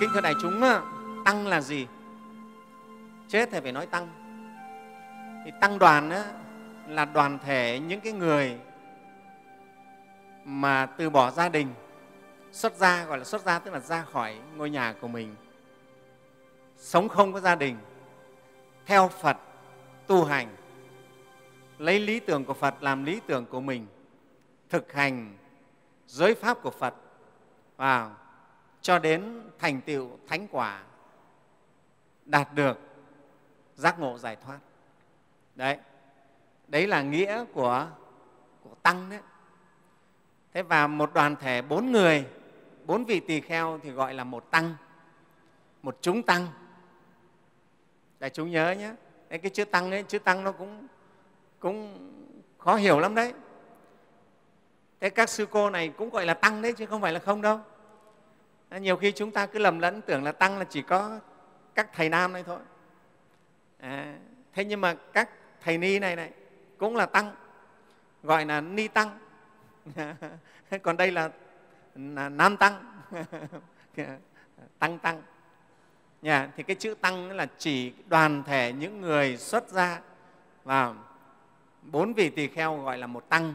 kính thưa đại chúng tăng là gì? Chết thì phải nói tăng. Thì tăng đoàn á, là đoàn thể những cái người mà từ bỏ gia đình xuất gia gọi là xuất gia tức là ra khỏi ngôi nhà của mình. Sống không có gia đình theo phật tu hành lấy lý tưởng của phật làm lý tưởng của mình thực hành giới pháp của phật. Vào cho đến thành tựu thánh quả đạt được giác ngộ giải thoát. Đấy đấy là nghĩa của, của tăng đấy. Thế và một đoàn thể bốn người bốn vị tỳ kheo thì gọi là một tăng một chúng tăng. Đại chúng nhớ nhé đấy, cái chữ tăng ấy chữ tăng nó cũng cũng khó hiểu lắm đấy. Thế các sư cô này cũng gọi là tăng đấy chứ không phải là không đâu. Ờ, nhiều khi chúng ta cứ lầm lẫn tưởng là tăng là chỉ có các thầy nam này thôi. À, thế nhưng mà các thầy ni này này cũng là tăng gọi là ni tăng. Còn đây là, là nam tăng. Tăng tăng. Yeah, thì cái chữ tăng là chỉ đoàn thể những người xuất gia và bốn vị tỳ kheo gọi là một tăng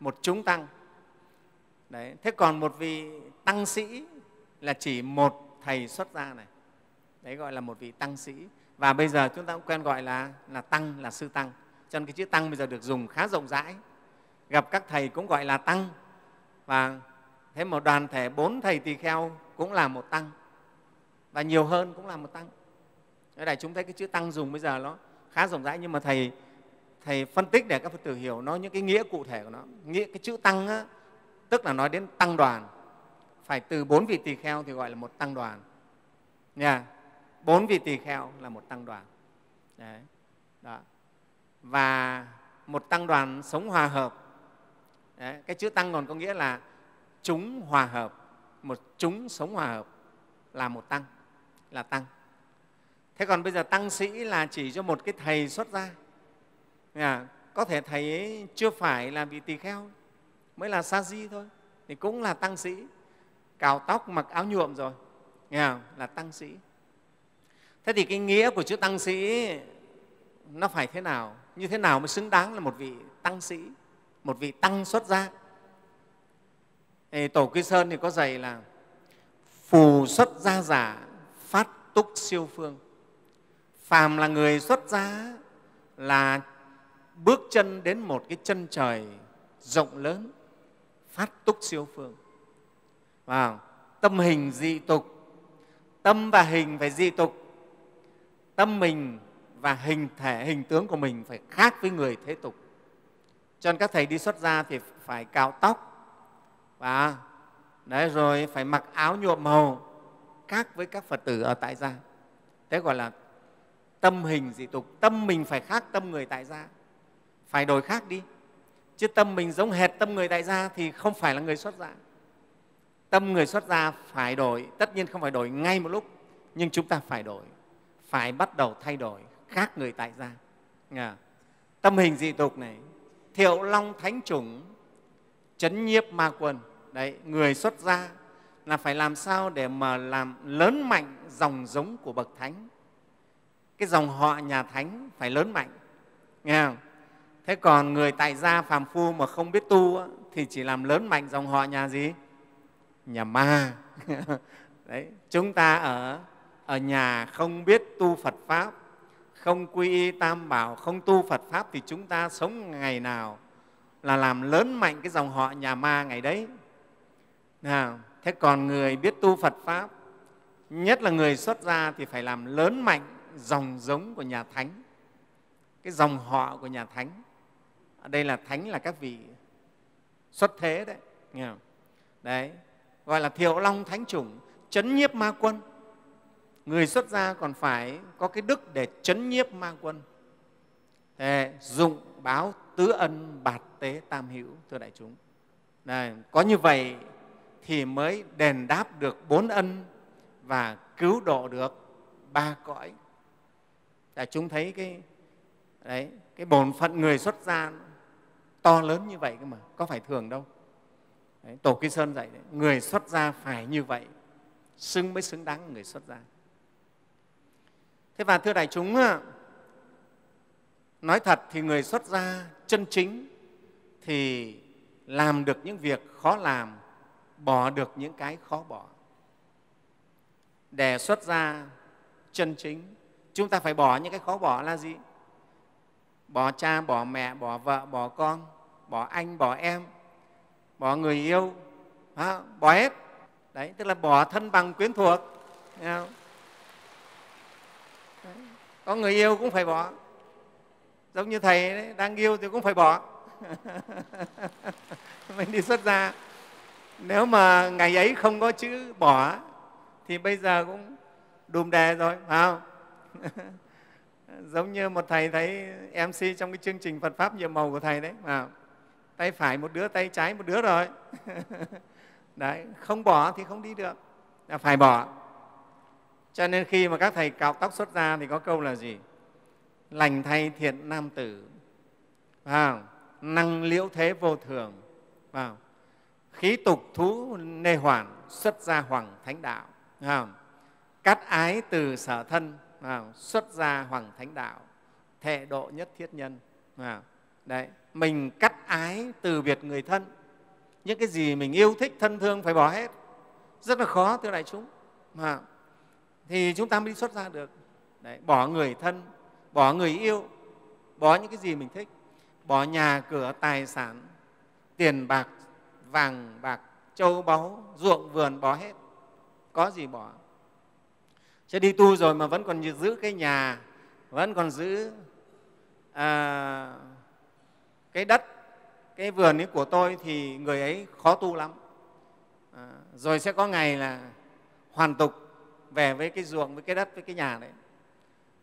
một chúng tăng. Đấy. thế còn một vị tăng sĩ là chỉ một thầy xuất gia này. Đấy gọi là một vị tăng sĩ. Và bây giờ chúng ta cũng quen gọi là là tăng là sư tăng. Cho nên cái chữ tăng bây giờ được dùng khá rộng rãi. Gặp các thầy cũng gọi là tăng. Và thế một đoàn thể bốn thầy tỳ kheo cũng là một tăng. Và nhiều hơn cũng là một tăng. Ở đây chúng thấy cái chữ tăng dùng bây giờ nó khá rộng rãi. Nhưng mà thầy thầy phân tích để các phật tử hiểu nó những cái nghĩa cụ thể của nó. Nghĩa cái chữ tăng á, tức là nói đến tăng đoàn phải từ bốn vị tỳ kheo thì gọi là một tăng đoàn. Nha. Bốn vị tỳ kheo là một tăng đoàn. Đấy. Đó. và một tăng đoàn sống hòa hợp. Đấy. cái chữ tăng còn có nghĩa là chúng hòa hợp. Một chúng sống hòa hợp là một tăng là tăng. Thế còn bây giờ tăng sĩ là chỉ cho một cái thầy xuất gia. À, có thể thầy ấy chưa phải là vị tỳ kheo mới là sa di thôi thì cũng là tăng sĩ cào tóc, mặc áo nhuộm rồi. Nghe không? là tăng sĩ. Thế thì cái nghĩa của chữ tăng sĩ, nó phải thế nào? Như thế nào mới xứng đáng là một vị tăng sĩ? Một vị tăng xuất gia thì tổ quy sơn thì có dạy là phù xuất gia giả, phát túc siêu phương. Phàm là người xuất gia là bước chân đến một cái chân trời rộng lớn, phát túc siêu phương vào tâm hình dị tục. Tâm và hình phải dị tục. Tâm mình và hình thể, hình tướng của mình phải khác với người thế tục. Cho nên các thầy đi xuất gia thì phải cạo tóc. Và đấy, rồi phải mặc áo nhuộm màu khác với các phật tử ở tại gia. Thế gọi là tâm hình dị tục. Tâm mình phải khác tâm người tại gia. Phải đổi khác đi. Chứ tâm mình giống hệt tâm người tại gia thì không phải là người xuất gia tâm người xuất gia phải đổi, tất nhiên không phải đổi ngay một lúc, nhưng chúng ta phải đổi, phải bắt đầu thay đổi khác người tại gia. Tâm hình dị tục này, thiệu long thánh chủng, chấn nhiếp ma quân. Đấy, người xuất gia là phải làm sao để mà làm lớn mạnh dòng giống của bậc thánh? Cái dòng họ nhà thánh phải lớn mạnh. Nghe không? Thế còn người tại gia phàm phu mà không biết tu thì chỉ làm lớn mạnh dòng họ nhà gì? Nhà ma. Đấy, chúng ta ở ở nhà không biết tu phật pháp, không quy y tam bảo, không tu phật pháp thì chúng ta sống ngày nào là làm lớn mạnh cái dòng họ nhà ma ngày đấy. Nào, thế còn người biết tu phật pháp, nhất là người xuất gia thì phải làm lớn mạnh dòng giống của nhà thánh, cái dòng họ của nhà thánh. Ở đây là thánh là các vị xuất thế đấy, nghe không? đấy gọi là thiệu long thánh chủng chấn nhiếp ma quân. Người xuất gia còn phải có cái đức để chấn nhiếp ma quân. Thế, dụng báo tứ ân bạt tế tam hữu thưa đại chúng. Đây, có như vậy thì mới đền đáp được bốn ân và cứu độ được ba cõi. Đại chúng thấy cái đấy cái bổn phận người xuất gia to lớn như vậy cơ mà có phải thường đâu đấy, tổ kỳ sơn dạy đấy, người xuất gia phải như vậy xứng mới xứng đáng người xuất gia. Thế và thưa đại chúng nói thật thì người xuất gia chân chính thì làm được những việc khó làm bỏ được những cái khó bỏ. Để xuất gia chân chính chúng ta phải bỏ những cái khó bỏ là gì? Bỏ cha bỏ mẹ bỏ vợ bỏ con bỏ anh bỏ em bỏ người yêu. Bỏ hết. Đấy tức là bỏ thân bằng quyến thuộc. Đấy. có người yêu cũng phải bỏ. Giống như thầy đấy, đang yêu thì cũng phải bỏ. Mình đi xuất gia. Nếu mà ngày ấy không có chữ bỏ thì bây giờ cũng đùm đề rồi phải không? Giống như một thầy thấy mc trong cái chương trình phật pháp nhiệm màu của thầy đấy mà tay phải một đứa, tay trái một đứa rồi. Đấy, không bỏ thì không đi được. Là phải bỏ. Cho nên khi mà các thầy cạo tóc xuất ra thì có câu là gì? Lành thay thiện nam tử. Vào năng liễu thế vô thường. Vào khí tục thú nê hoàn, xuất gia hoàng thánh đạo. Vào cắt ái từ sở thân. Vào xuất gia hoàng thánh đạo. Thệ độ nhất thiết nhân. Vào đấy mình cắt ái từ biệt người thân. Những cái gì mình yêu thích thân thương phải bỏ hết. Rất là khó thưa đại chúng. Mà thì chúng ta mới xuất ra được. Đấy, bỏ người thân bỏ người yêu bỏ những cái gì mình thích. Bỏ nhà cửa tài sản tiền bạc vàng bạc châu báu ruộng vườn bỏ hết. Có gì bỏ? Chứ đi tu rồi mà vẫn còn giữ cái nhà vẫn còn giữ à, cái đất cái vườn ấy của tôi thì người ấy khó tu lắm. À, rồi sẽ có ngày là hoàn tục về với cái ruộng với cái đất với cái nhà đấy.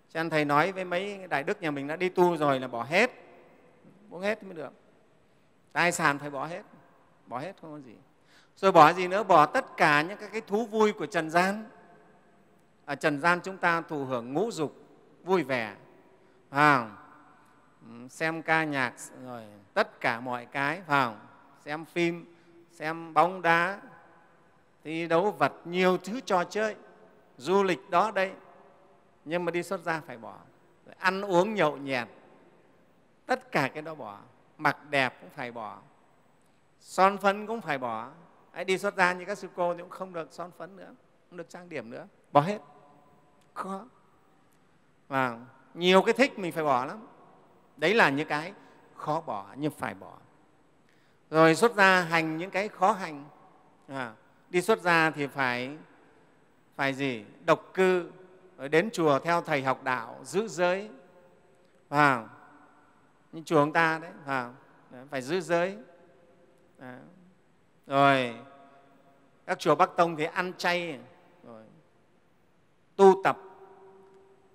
Cho nên thầy nói với mấy đại đức nhà mình đã đi tu rồi là bỏ hết bỏ hết mới được. Tài sản phải bỏ hết bỏ hết không có gì. Rồi bỏ gì nữa? Bỏ tất cả những cái thú vui của trần gian. Ở trần gian chúng ta thụ hưởng ngũ dục vui vẻ à, xem ca nhạc rồi tất cả mọi cái vào xem phim xem bóng đá thi đấu vật nhiều thứ trò chơi du lịch đó đây. Nhưng mà đi xuất gia phải bỏ ăn uống nhậu nhẹt tất cả cái đó bỏ. Mặc đẹp cũng phải bỏ son phấn cũng phải bỏ. Ấy, đi xuất gia như các sư cô thì cũng không được son phấn nữa không được trang điểm nữa. Bỏ hết. Khó. Và nhiều cái thích mình phải bỏ lắm đấy là những cái khó bỏ nhưng phải bỏ. Rồi xuất gia hành những cái khó hành. À, đi xuất gia thì phải phải gì? Độc cư rồi đến chùa theo thầy học đạo giữ giới. Vào. Như chùa chúng ta đấy vào. Phải giữ giới. À. rồi các chùa bắc tông thì ăn chay. Rồi tu tập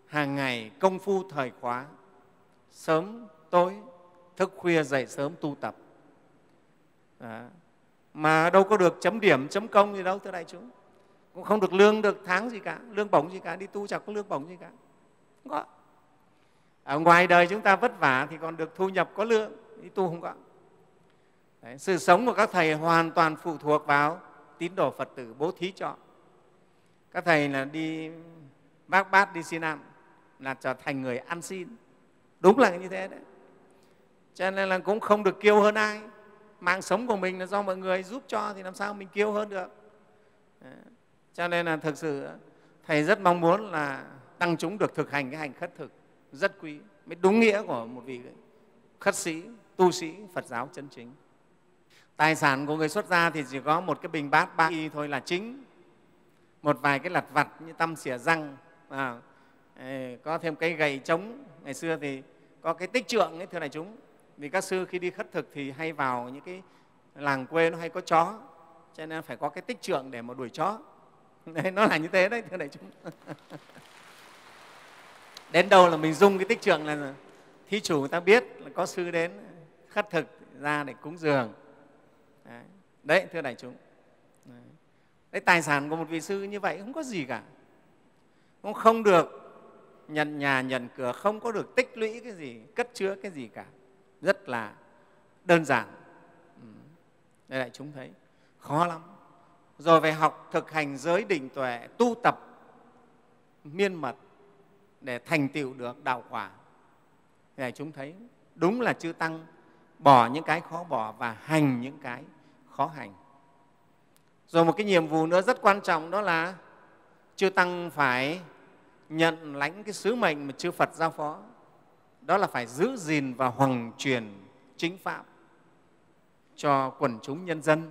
hàng ngày công phu thời khóa sớm tối thức khuya dậy sớm tu tập. Đó. mà đâu có được chấm điểm chấm công gì đâu thưa đại chúng. Cũng không được lương được tháng gì cả lương bổng gì cả đi tu chẳng có lương bổng gì cả. Không có. Ở ngoài đời chúng ta vất vả thì còn được thu nhập có lương đi tu không có. Đấy, sự sống của các thầy hoàn toàn phụ thuộc vào tín đồ phật tử bố thí cho. Các thầy là đi bác bát đi xin ăn là trở thành người ăn xin đúng là như thế đấy. Cho nên là cũng không được kiêu hơn ai. Mạng sống của mình là do mọi người giúp cho thì làm sao mình kiêu hơn được. Cho nên là thực sự thầy rất mong muốn là tăng chúng được thực hành cái hành khất thực rất quý mới đúng nghĩa của một vị khất sĩ tu sĩ phật giáo chân chính. Tài sản của người xuất gia thì chỉ có một cái bình bát ba y thôi là chính. Một vài cái lặt vặt như tăm xỉa răng à, có thêm cái gậy trống. Ngày xưa thì có cái tích trượng ấy thưa đại chúng. Vì các sư khi đi khất thực thì hay vào những cái làng quê nó hay có chó cho nên phải có cái tích trượng để mà đuổi chó. Đấy, nó là như thế đấy thưa đại chúng. Đến đâu là mình dùng cái tích trượng là thí chủ người ta biết là có sư đến khất thực ra để cúng dường. Đấy, đấy thưa đại chúng. Đấy. đấy tài sản của một vị sư như vậy không có gì cả. Cũng không được nhận nhà, nhận cửa, không có được tích lũy cái gì, cất chứa cái gì cả. Rất là đơn giản. Ừ. Đây lại chúng thấy. Khó lắm. Rồi phải học thực hành giới định tuệ, tu tập miên mật để thành tựu được đạo quả. Này chúng thấy. Đúng là chư tăng bỏ những cái khó bỏ và hành những cái khó hành. Rồi một cái nhiệm vụ nữa rất quan trọng đó là chư tăng phải nhận lãnh cái sứ mệnh mà chư phật giao phó. Đó là phải giữ gìn và hoằng truyền chính pháp cho quần chúng nhân dân,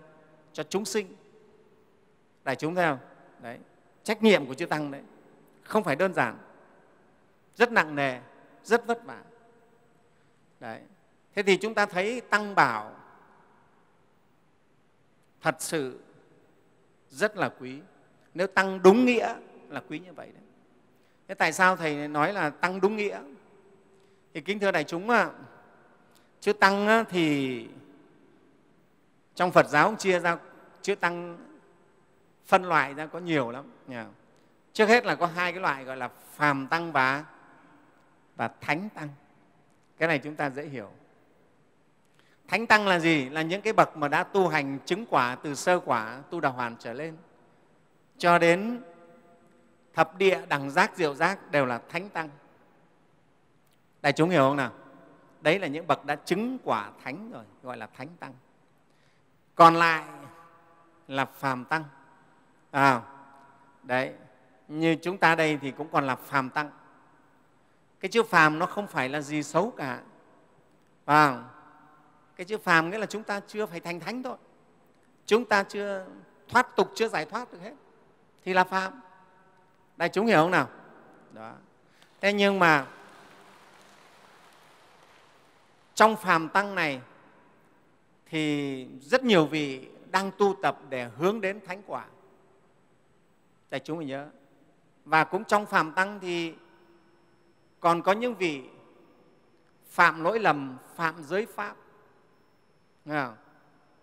cho chúng sinh. Đại chúng theo đấy, trách nhiệm của chư tăng đấy. Không phải đơn giản. Rất nặng nề, rất vất vả. Đấy, thế thì chúng ta thấy tăng bảo thật sự rất là quý. Nếu tăng đúng nghĩa là quý như vậy đấy thế tại sao thầy nói là tăng đúng nghĩa? Thì kính thưa đại chúng ạ, chữ tăng thì trong phật giáo chia ra, chữ tăng phân loại ra có nhiều lắm trước hết là có hai cái loại gọi là phàm tăng và và thánh tăng. Cái này chúng ta dễ hiểu. Thánh tăng là gì? Là những cái bậc mà đã tu hành chứng quả từ sơ quả, tu đà hoàn trở lên. Cho đến thập địa đẳng giác diệu giác đều là thánh tăng. Đại chúng hiểu không nào? Đấy là những bậc đã chứng quả thánh rồi gọi là thánh tăng. Còn lại là phàm tăng. À, đấy như chúng ta đây thì cũng còn là phàm tăng. Cái chữ phàm nó không phải là gì xấu cả. À, cái chữ phàm nghĩa là chúng ta chưa phải thành thánh thôi. Chúng ta chưa thoát tục chưa giải thoát được hết. Thì là phàm đại chúng hiểu không nào? Đó. Thế nhưng mà trong phàm tăng này thì rất nhiều vị đang tu tập để hướng đến thánh quả. Đại chúng phải nhớ. Và cũng trong phàm tăng thì còn có những vị phạm lỗi lầm, phạm giới pháp.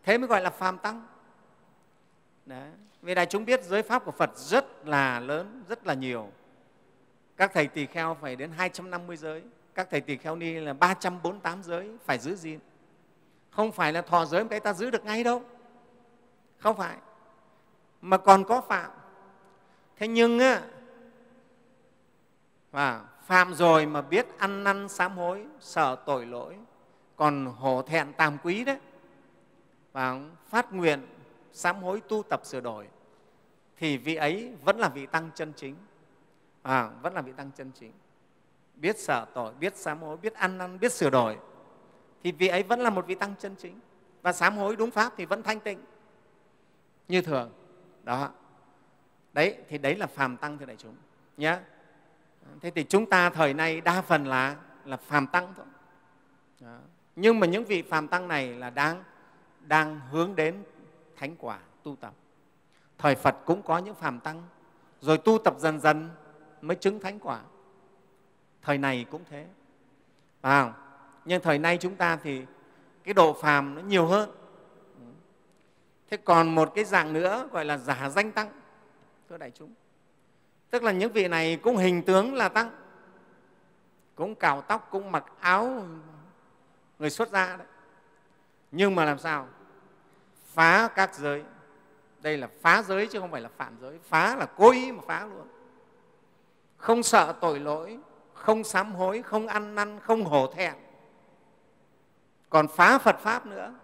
Thế mới gọi là phàm tăng. Đấy vì đại chúng biết giới pháp của phật rất là lớn, rất là nhiều. Các thầy tỳ kheo phải đến 250 giới, các thầy tỳ kheo ni là 348 giới phải giữ gìn. Không phải là thọ giới một cái ta giữ được ngay đâu. Không phải. Mà còn có phạm. Thế nhưng á, và phạm rồi mà biết ăn năn sám hối, sợ tội lỗi, còn hổ thẹn tàm quý đấy, và phát nguyện sám hối tu tập sửa đổi thì vị ấy vẫn là vị tăng chân chính. À, vẫn là vị tăng chân chính. Biết sợ tội biết sám hối biết ăn năn biết sửa đổi thì vị ấy vẫn là một vị tăng chân chính. Và sám hối đúng pháp thì vẫn thanh tịnh. Như thường. Đó. Đấy thì đấy là phàm tăng thưa đại chúng nhé thế thì chúng ta thời nay đa phần là là phàm tăng thôi. Đó. nhưng mà những vị phàm tăng này là đang đang hướng đến thánh quả tu tập. Thời phật cũng có những phàm tăng rồi tu tập dần dần mới chứng thánh quả. Thời này cũng thế. À, nhưng thời nay chúng ta thì cái độ phàm nó nhiều hơn. Thế còn một cái dạng nữa gọi là giả danh tăng thưa đại chúng. Tức là những vị này cũng hình tướng là tăng cũng cạo tóc cũng mặc áo người xuất gia đấy. Nhưng mà làm sao? Phá các giới. Đây là phá giới chứ không phải là phạm giới. Phá là cố ý mà phá luôn. Không sợ tội lỗi không sám hối không ăn năn không hổ thẹn. Còn phá phật pháp nữa.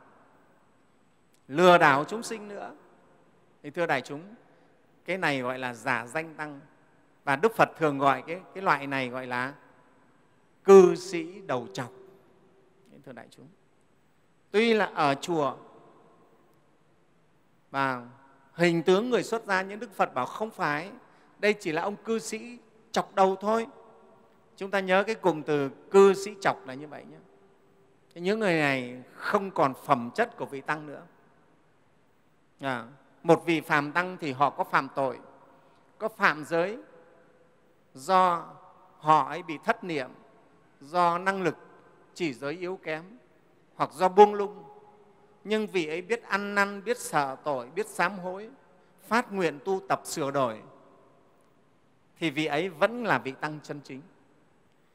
Lừa đảo chúng sinh nữa. Thì thưa đại chúng cái này gọi là giả danh tăng. Và đức phật thường gọi cái, cái loại này gọi là cư sĩ đầu trọc thưa đại chúng tuy là ở chùa và hình tướng người xuất gia những đức phật bảo không phải. Đây chỉ là ông cư sĩ chọc đầu thôi. Chúng ta nhớ cái cụm từ cư sĩ chọc là như vậy nhé. Những người này không còn phẩm chất của vị tăng nữa. À, một vị phàm tăng thì họ có phạm tội có phạm giới do họ ấy bị thất niệm do năng lực chỉ giới yếu kém hoặc do buông lung nhưng vị ấy biết ăn năn biết sợ tội biết sám hối phát nguyện tu tập sửa đổi thì vị ấy vẫn là vị tăng chân chính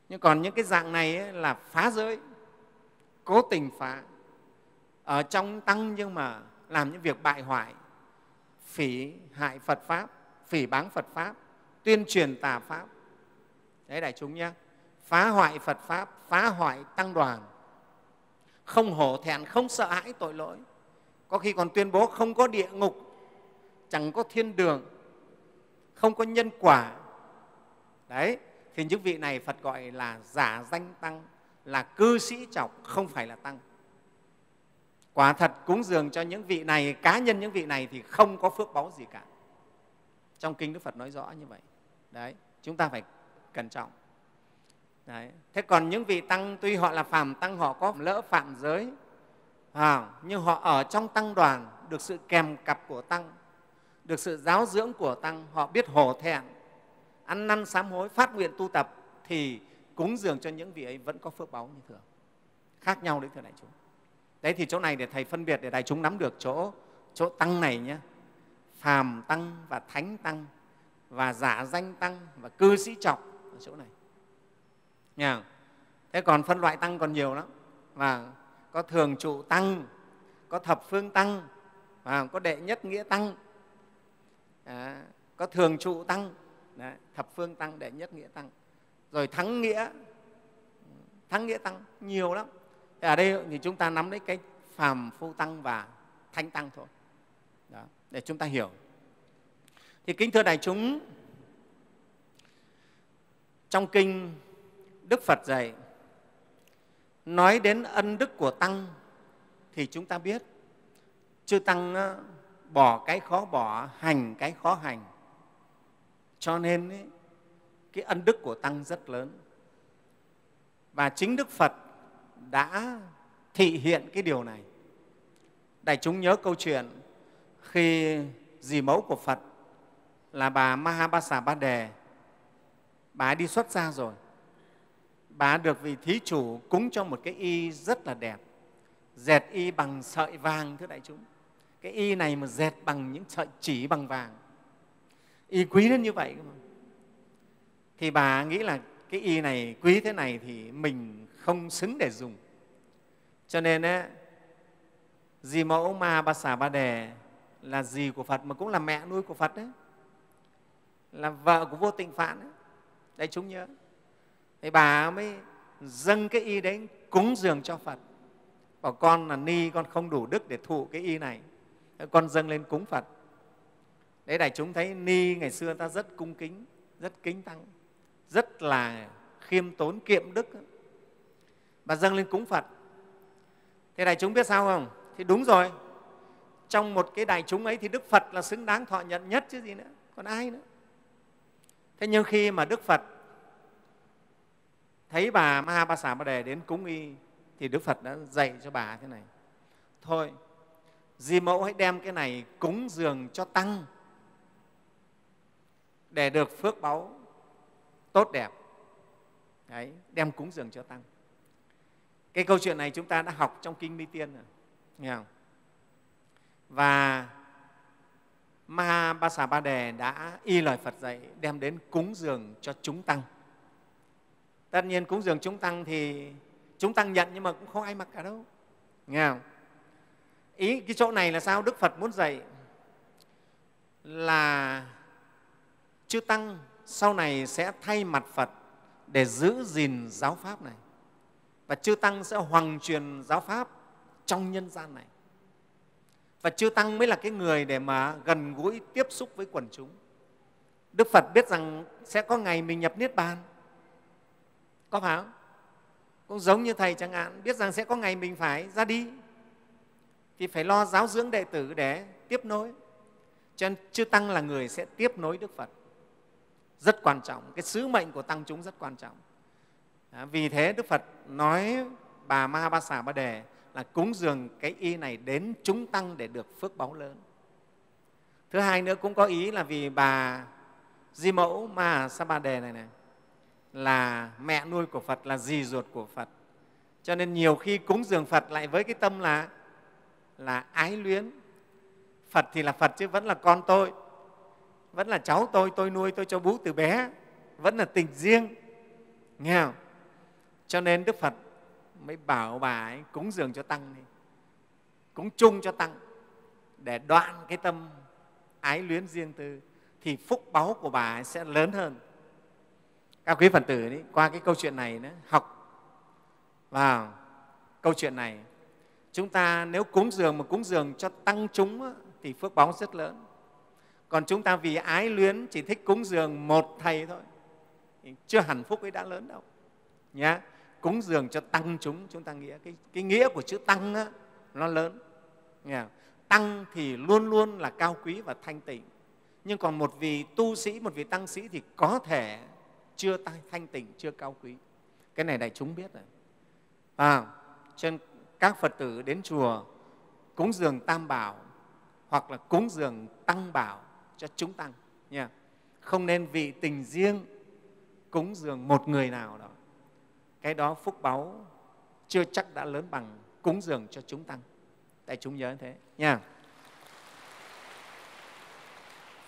nhưng còn những cái dạng này ấy là phá giới cố tình phá ở trong tăng nhưng mà làm những việc bại hoại phỉ hại Phật Pháp, phỉ báng Phật Pháp, tuyên truyền tà Pháp. Đấy đại chúng nhé. Phá hoại Phật Pháp, phá hoại tăng đoàn, không hổ thẹn, không sợ hãi tội lỗi. Có khi còn tuyên bố không có địa ngục, chẳng có thiên đường, không có nhân quả. Đấy, thì những vị này Phật gọi là giả danh tăng, là cư sĩ trọng, không phải là tăng. Quả thật cúng dường cho những vị này, cá nhân những vị này thì không có phước báu gì cả. Trong Kinh Đức Phật nói rõ như vậy. Đấy, chúng ta phải cẩn trọng. Đấy. Thế còn những vị tăng tuy họ là phàm tăng họ có lỡ phạm giới à, nhưng họ ở trong tăng đoàn được sự kèm cặp của tăng, được sự giáo dưỡng của tăng, họ biết hổ thẹn, ăn năn sám hối, phát nguyện tu tập thì cúng dường cho những vị ấy vẫn có phước báu như thường. Khác nhau đấy thưa đại chúng. Đấy thì chỗ này để thầy phân biệt để đại chúng nắm được chỗ chỗ tăng này nhé. Phàm tăng và thánh tăng và giả danh tăng và cư sĩ trọng ở chỗ này. Nha. Thế còn phân loại tăng còn nhiều lắm. Và có thường trụ tăng, có thập phương tăng, và có đệ nhất nghĩa tăng, à, có thường trụ tăng, đấy, thập phương tăng, đệ nhất nghĩa tăng, rồi thắng nghĩa, thắng nghĩa tăng nhiều lắm. Thế ở đây thì chúng ta nắm lấy cái phàm phu tăng và thánh tăng thôi, Đó, để chúng ta hiểu. Thì kính thưa đại chúng, trong kinh Đức Phật dạy nói đến ân đức của tăng thì chúng ta biết chư tăng bỏ cái khó bỏ hành cái khó hành. Cho nên ấy, cái ân đức của tăng rất lớn. Và chính đức phật đã thị hiện cái điều này. Đại chúng nhớ câu chuyện khi dì mẫu của phật là bà mahabasa ba đề bà ấy đi xuất gia rồi bà được vị thí chủ cúng cho một cái y rất là đẹp. Dệt y bằng sợi vàng thưa đại chúng. Cái y này mà dệt bằng những sợi chỉ bằng vàng. Y quý đến như vậy mà. thì bà nghĩ là cái y này quý thế này thì mình không xứng để dùng. Cho nên ấy, dì mẫu ma bà xả ba đề là dì của phật mà cũng là mẹ nuôi của phật đấy là vợ của vô tình phạn đấy đại chúng nhớ thì bà mới dâng cái y đấy, cúng dường cho phật. Bảo con là ni, con không đủ đức để thụ cái y này. Con dâng lên cúng phật. Đấy đại chúng thấy ni ngày xưa ta rất cung kính, rất kính tăng, rất là khiêm tốn, kiệm đức. Bà dâng lên cúng phật. Thế đại chúng biết sao không? Thì đúng rồi. Trong một cái đại chúng ấy thì đức phật là xứng đáng thọ nhận nhất chứ gì nữa. Còn ai nữa? Thế nhưng khi mà đức phật thấy bà ma ba xà ba đề đến cúng y thì đức phật đã dạy cho bà thế này. Thôi di mẫu hãy đem cái này cúng dường cho tăng để được phước báu tốt đẹp. Đấy, đem cúng dường cho tăng. Cái câu chuyện này chúng ta đã học trong kinh mi tiên rồi nghe không? và ma ba xà ba đề đã y lời phật dạy đem đến cúng dường cho chúng tăng tất nhiên cúng dường chúng tăng thì chúng tăng nhận nhưng mà cũng không ai mặc cả đâu. Nghe không? Ý cái chỗ này là sao đức phật muốn dạy? Là chư tăng sau này sẽ thay mặt phật để giữ gìn giáo pháp này. Và chư tăng sẽ hoàng truyền giáo pháp trong nhân gian này. Và chư tăng mới là cái người để mà gần gũi tiếp xúc với quần chúng. Đức phật biết rằng sẽ có ngày mình nhập niết bàn có phải không? Cũng giống như thầy chẳng hạn biết rằng sẽ có ngày mình phải ra đi. Thì phải lo giáo dưỡng đệ tử để tiếp nối. Cho nên chư tăng là người sẽ tiếp nối đức phật. Rất quan trọng cái sứ mệnh của tăng chúng rất quan trọng. À, vì thế đức phật nói bà ma ba xà ba đề là cúng dường cái y này đến chúng tăng để được phước báu lớn. Thứ hai nữa cũng có ý là vì bà di mẫu ma sa ba đề này này là mẹ nuôi của Phật, là dì ruột của Phật. Cho nên nhiều khi cúng dường Phật lại với cái tâm là là ái luyến. Phật thì là Phật chứ vẫn là con tôi, vẫn là cháu tôi, tôi nuôi, tôi cho bú từ bé, vẫn là tình riêng. Nghe không? Cho nên Đức Phật mới bảo bà ấy cúng dường cho Tăng đi, cúng chung cho Tăng để đoạn cái tâm ái luyến riêng tư thì phúc báu của bà ấy sẽ lớn hơn các quý phật tử đấy, qua cái câu chuyện này nữa, học vào câu chuyện này chúng ta nếu cúng dường mà cúng dường cho tăng chúng thì phước báo rất lớn. Còn chúng ta vì ái luyến chỉ thích cúng dường một thầy thôi chưa hẳn phúc ấy đã lớn đâu. Nhé cúng dường cho tăng chúng chúng ta nghĩa cái, cái nghĩa của chữ tăng á, nó lớn. Nghe tăng thì luôn luôn là cao quý và thanh tịnh. Nhưng còn một vị tu sĩ một vị tăng sĩ thì có thể chưa thanh tịnh chưa cao quý. Cái này đại chúng biết rồi. À, cho nên các phật tử đến chùa cúng dường tam bảo hoặc là cúng dường tăng bảo cho chúng tăng nha. Không nên vị tình riêng cúng dường một người nào đó. Cái đó phúc báu chưa chắc đã lớn bằng cúng dường cho chúng tăng. Tại chúng nhớ thế nha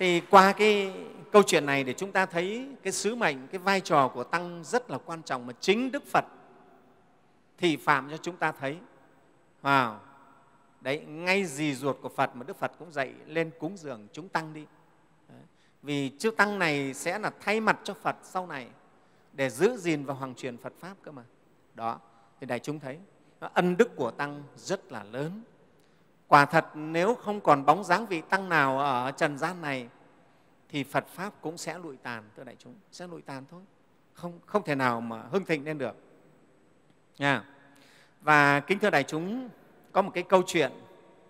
thì qua cái câu chuyện này để chúng ta thấy cái sứ mệnh, cái vai trò của tăng rất là quan trọng mà chính đức phật thì phạm cho chúng ta thấy. Wow. đấy, ngay gì ruột của phật mà đức phật cũng dạy, lên cúng dường chúng tăng đi. Vì chư tăng này sẽ là thay mặt cho phật sau này để giữ gìn và hoàng truyền phật pháp cơ mà. Đó, thì đại chúng thấy, ân đức của tăng rất là lớn quả thật nếu không còn bóng dáng vị tăng nào ở trần gian này thì phật pháp cũng sẽ lụi tàn thưa đại chúng sẽ lụi tàn thôi. Không, không thể nào mà hưng thịnh lên được. Nha. Và kính thưa đại chúng có một cái câu chuyện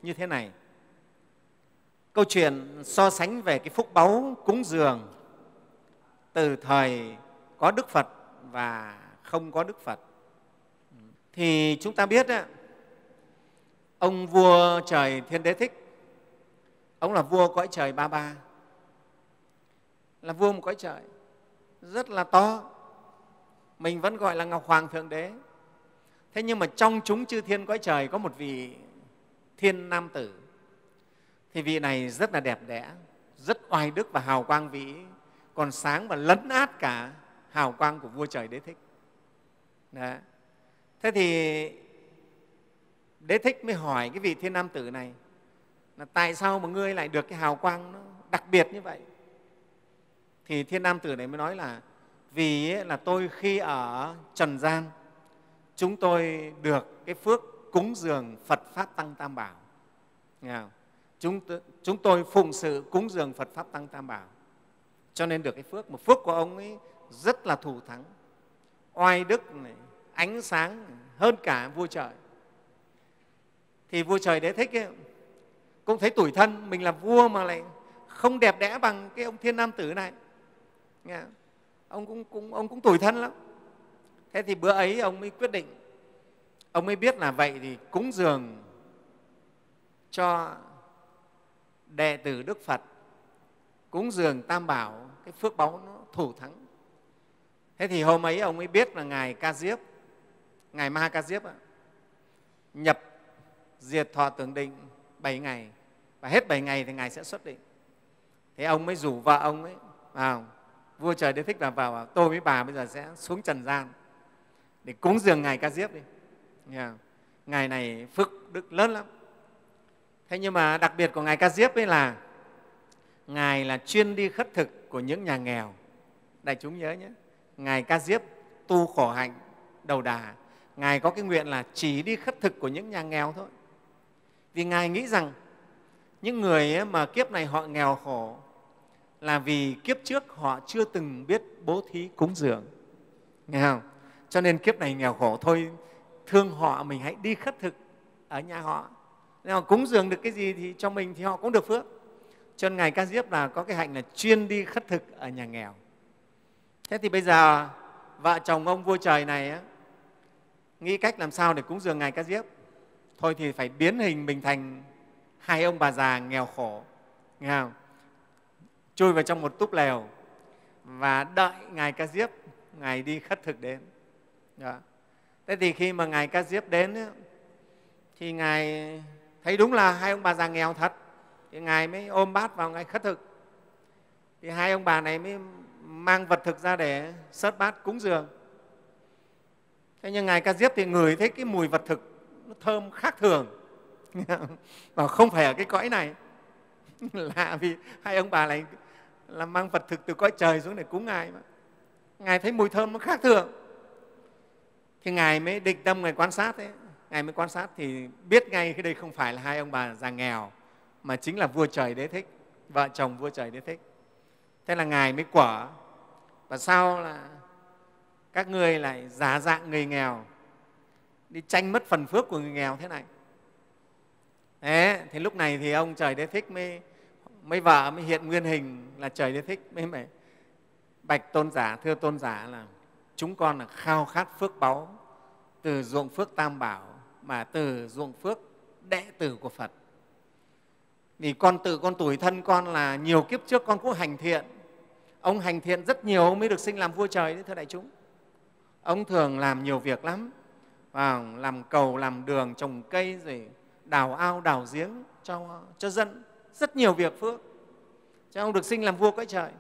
như thế này. Câu chuyện so sánh về cái phúc báu cúng dường từ thời có đức phật và không có đức phật. Thì chúng ta biết đó, ông vua trời thiên đế thích. Ông là vua cõi trời ba ba. Là vua một cõi trời rất là to. Mình vẫn gọi là ngọc hoàng thượng đế. Thế nhưng mà trong chúng chư thiên cõi trời có một vị thiên nam tử. Thì vị này rất là đẹp đẽ, rất oai đức và hào quang vĩ còn sáng và lấn át cả hào quang của vua trời đế thích. Đó. thế thì đế thích mới hỏi cái vị thiên nam tử này là tại sao mà ngươi lại được cái hào quang nó đặc biệt như vậy? Thì thiên nam tử này mới nói là vì là tôi khi ở trần gian chúng tôi được cái phước cúng dường phật pháp tăng tam bảo. Nghe không? chúng, chúng tôi phụng sự cúng dường phật pháp tăng tam bảo. Cho nên được cái phước mà phước của ông ấy rất là thù thắng. Oai đức này, ánh sáng hơn cả vua trời thì vua trời đế thích ấy, cũng thấy tủi thân mình là vua mà lại không đẹp đẽ bằng cái ông thiên nam tử này. Nghe ông cũng, cũng ông cũng tủi thân lắm. Thế thì bữa ấy ông mới quyết định ông mới biết là vậy thì cúng dường cho đệ tử đức phật cúng dường tam bảo cái phước báu nó thủ thắng. Thế thì hôm ấy ông mới biết là ngài ca diếp ngài ma ca diếp nhập diệt thọ tưởng định bảy ngày. Và hết bảy ngày thì ngài sẽ xuất định. Thế ông mới rủ vợ ông ấy vào. Vua trời đế thích là vào tôi với bà bây giờ sẽ xuống trần gian để cúng dường ngài ca diếp đi. Yeah. ngài này phước đức lớn lắm. Thế nhưng mà đặc biệt của ngài ca diếp ấy là ngài là chuyên đi khất thực của những nhà nghèo. Đại chúng nhớ nhé, ngài ca diếp tu khổ hạnh đầu đà. Ngài có cái nguyện là chỉ đi khất thực của những nhà nghèo thôi vì ngài nghĩ rằng những người mà kiếp này họ nghèo khổ là vì kiếp trước họ chưa từng biết bố thí cúng dường. Nghe không? Cho nên kiếp này nghèo khổ thôi thương họ mình hãy đi khất thực ở nhà họ. Nếu họ cúng dường được cái gì thì cho mình thì họ cũng được phước. Cho nên ngài ca diếp là có cái hạnh là chuyên đi khất thực ở nhà nghèo. Thế thì bây giờ vợ chồng ông vua trời này á, nghĩ cách làm sao để cúng dường ngài ca diếp? Thôi thì phải biến hình mình thành hai ông bà già nghèo khổ nghe không? chui vào trong một túp lều và đợi ngài ca diếp, ngài đi khất thực đến đó. thế thì khi mà ngài ca diếp đến thì ngài thấy đúng là hai ông bà già nghèo thật, thì ngài mới ôm bát vào ngài khất thực thì hai ông bà này mới mang vật thực ra để sớt bát cúng dường thế nhưng ngài ca diếp thì ngửi thấy cái mùi vật thực nó thơm khác thường. Mà không phải ở cái cõi này. Lạ vì hai ông bà lại là mang vật thực từ cõi trời xuống để cúng ngài mà. Ngài thấy mùi thơm nó khác thường. Thì ngài mới định tâm, ngài quan sát ấy. Ngài mới quan sát thì biết ngay cái đây không phải là hai ông bà già nghèo, mà chính là vua trời đế thích, vợ chồng vua trời đế thích. Thế là ngài mới quở, và sau là các ngươi lại giả dạng người nghèo đi tranh mất phần phước của người nghèo thế này. Thế thì lúc này thì ông trời đế thích mới mấy vợ, mới hiện nguyên hình là trời đế thích. Mới phải bạch tôn giả, thưa tôn giả là chúng con là khao khát phước báu từ ruộng phước tam bảo mà từ ruộng phước đệ tử của phật. Vì con tự, con tuổi thân con là nhiều kiếp trước con cũng hành thiện. Ông hành thiện rất nhiều, ông mới được sinh làm vua trời đấy, thưa đại chúng. Ông thường làm nhiều việc lắm và làm cầu làm đường trồng cây rồi đào ao đào giếng cho, cho dân. Rất nhiều việc phước. Cho ông được sinh làm vua cõi trời.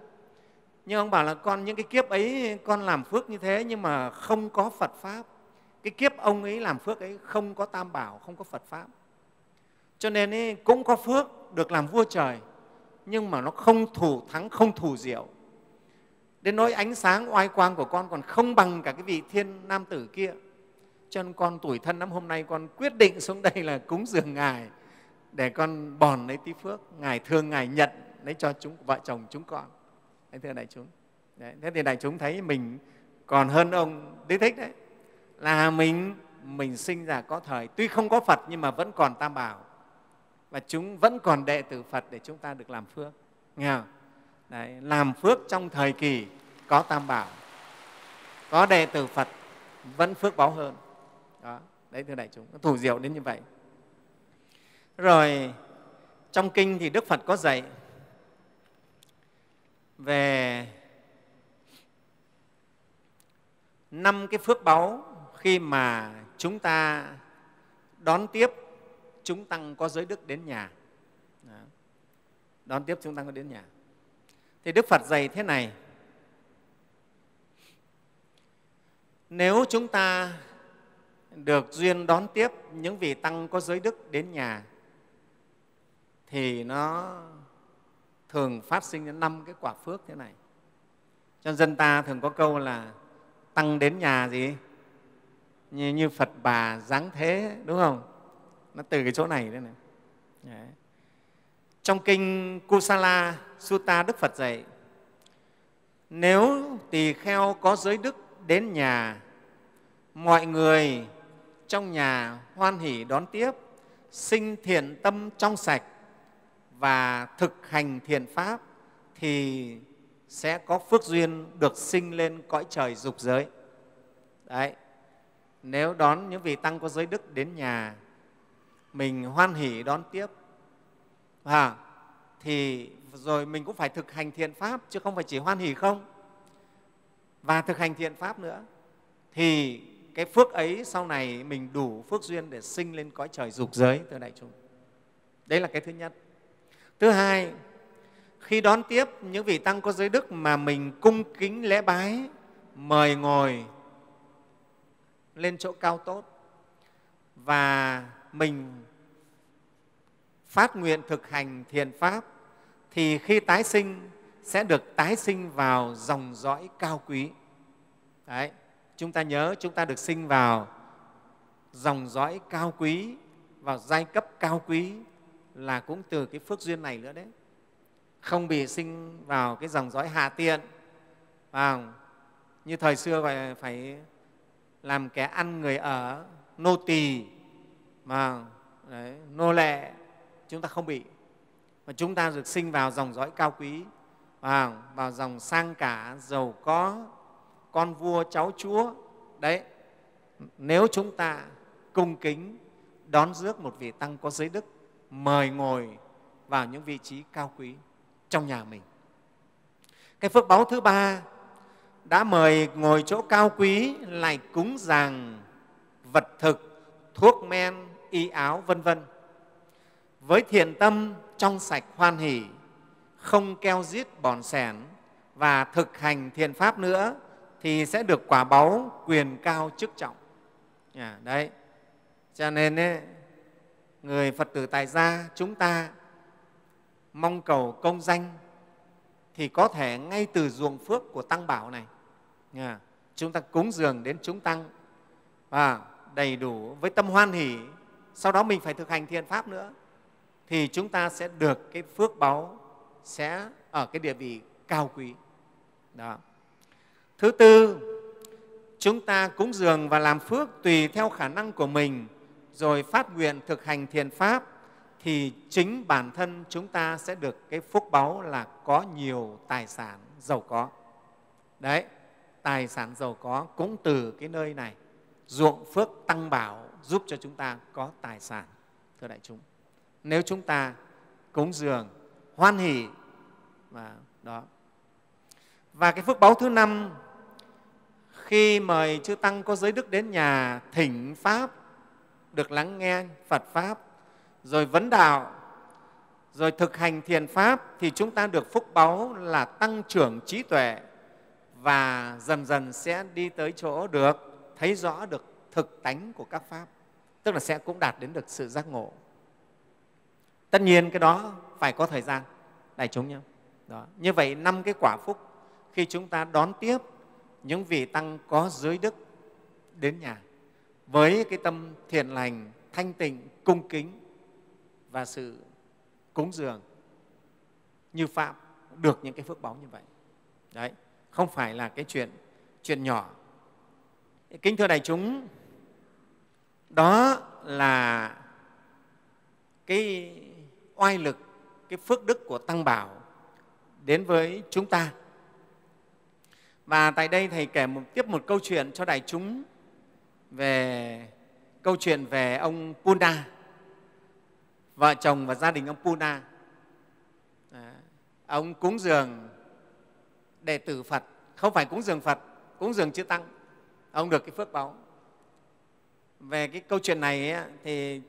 Nhưng ông bảo là con những cái kiếp ấy con làm phước như thế nhưng mà không có phật pháp. Cái kiếp ông ấy làm phước ấy không có tam bảo không có phật pháp. Cho nên ấy, cũng có phước được làm vua trời nhưng mà nó không thủ thắng không thủ diệu. Đến nỗi ánh sáng oai quang của con còn không bằng cả cái vị thiên nam tử kia cho nên con tuổi thân năm hôm nay con quyết định xuống đây là cúng dường ngài để con bòn lấy tí phước. Ngài thương ngài nhận lấy cho chúng vợ chồng chúng con. Đấy, thưa đại chúng. Đấy, thế thì đại chúng thấy mình còn hơn ông đế thích đấy. Là mình mình sinh ra có thời. Tuy không có phật nhưng mà vẫn còn tam bảo. Và chúng vẫn còn đệ tử phật để chúng ta được làm phước. Nghe không? Đấy, làm phước trong thời kỳ có tam bảo có đệ tử phật vẫn phước báo hơn đấy, thưa đại chúng, nó thủ diệu đến như vậy. Rồi, trong kinh thì đức phật có dạy về năm cái phước báu khi mà chúng ta đón tiếp chúng tăng có giới đức đến nhà. Đón tiếp chúng tăng có đến nhà. Thì đức phật dạy thế này. Nếu chúng ta được duyên đón tiếp những vị tăng có giới đức đến nhà thì nó thường phát sinh đến năm cái quả phước thế này. Cho dân ta thường có câu là tăng đến nhà gì? Như, như phật bà dáng thế đúng không? Nó từ cái chỗ này đấy này. Đấy. trong kinh kusala sutta đức phật dạy nếu tỳ kheo có giới đức đến nhà mọi người trong nhà hoan hỷ đón tiếp sinh thiện tâm trong sạch và thực hành thiện pháp thì sẽ có phước duyên được sinh lên cõi trời dục giới. Đấy. Nếu đón những vị tăng có giới đức đến nhà, mình hoan hỷ đón tiếp, à, thì rồi mình cũng phải thực hành thiện pháp chứ không phải chỉ hoan hỷ không. Và thực hành thiện pháp nữa thì cái phước ấy sau này mình đủ phước duyên để sinh lên cõi trời dục giới thưa đại chúng. Đấy là cái thứ nhất. Thứ hai, khi đón tiếp những vị tăng có giới đức mà mình cung kính lễ bái, mời ngồi lên chỗ cao tốt và mình phát nguyện thực hành thiền pháp thì khi tái sinh sẽ được tái sinh vào dòng dõi cao quý. Đấy, chúng ta nhớ chúng ta được sinh vào dòng dõi cao quý, vào giai cấp cao quý là cũng từ cái phước duyên này nữa đấy. Không bị sinh vào cái dòng dõi hạ tiện vào như thời xưa phải, phải làm kẻ ăn người ở nô tỳ mà đấy, nô lệ chúng ta không bị. Mà chúng ta được sinh vào dòng dõi cao quý vào, vào dòng sang cả giàu có con vua cháu chúa. Đấy, nếu chúng ta cung kính đón rước một vị tăng có giới đức, mời ngồi vào những vị trí cao quý trong nhà mình. Cái phước báu thứ ba, đã mời ngồi chỗ cao quý lại cúng dường vật thực, thuốc men, y áo, vân vân. Với thiện tâm trong sạch hoan hỷ, không keo giết bòn sẻn và thực hành thiền pháp nữa thì sẽ được quả báu quyền cao chức trọng. À, đấy. Cho nên ấy, người phật tử tại gia chúng ta mong cầu công danh thì có thể ngay từ ruộng phước của tăng bảo này. Nha, chúng ta cúng dường đến chúng tăng và đầy đủ với tâm hoan hỷ. Sau đó mình phải thực hành thiện pháp nữa thì chúng ta sẽ được cái phước báu sẽ ở cái địa vị cao quý. Đó thứ tư, chúng ta cúng dường và làm phước tùy theo khả năng của mình, rồi phát nguyện thực hành thiền pháp, thì chính bản thân chúng ta sẽ được cái phúc báu là có nhiều tài sản giàu có. Đấy, tài sản giàu có cũng từ cái nơi này. Ruộng phước tăng bảo giúp cho chúng ta có tài sản, thưa đại chúng. Nếu chúng ta cúng dường, hoan hỷ, và đó. Và cái phước báu thứ năm khi mời chư tăng có giới đức đến nhà, thỉnh pháp, được lắng nghe phật pháp, rồi vấn đạo, rồi thực hành thiền pháp, thì chúng ta được phúc báu là tăng trưởng trí tuệ và dần dần sẽ đi tới chỗ được thấy rõ được thực tánh của các pháp, tức là sẽ cũng đạt đến được sự giác ngộ tất nhiên cái đó phải có thời gian, đại chúng nhé đó. như vậy năm cái quả phúc, khi chúng ta đón tiếp những vị tăng có giới đức đến nhà với cái tâm thiện lành, thanh tịnh, cung kính và sự cúng dường như phạm được những cái phước báo như vậy. Đấy, không phải là cái chuyện chuyện nhỏ. Kính thưa đại chúng, đó là cái oai lực, cái phước đức của tăng bảo đến với chúng ta và tại đây thầy kể một, tiếp một câu chuyện cho đại chúng về câu chuyện về ông Puna vợ chồng và gia đình ông Puna. À, ông cúng dường đệ tử Phật. Không phải cúng dường Phật cúng dường chư tăng. Ông được cái phước báu về cái câu chuyện này ấy, thì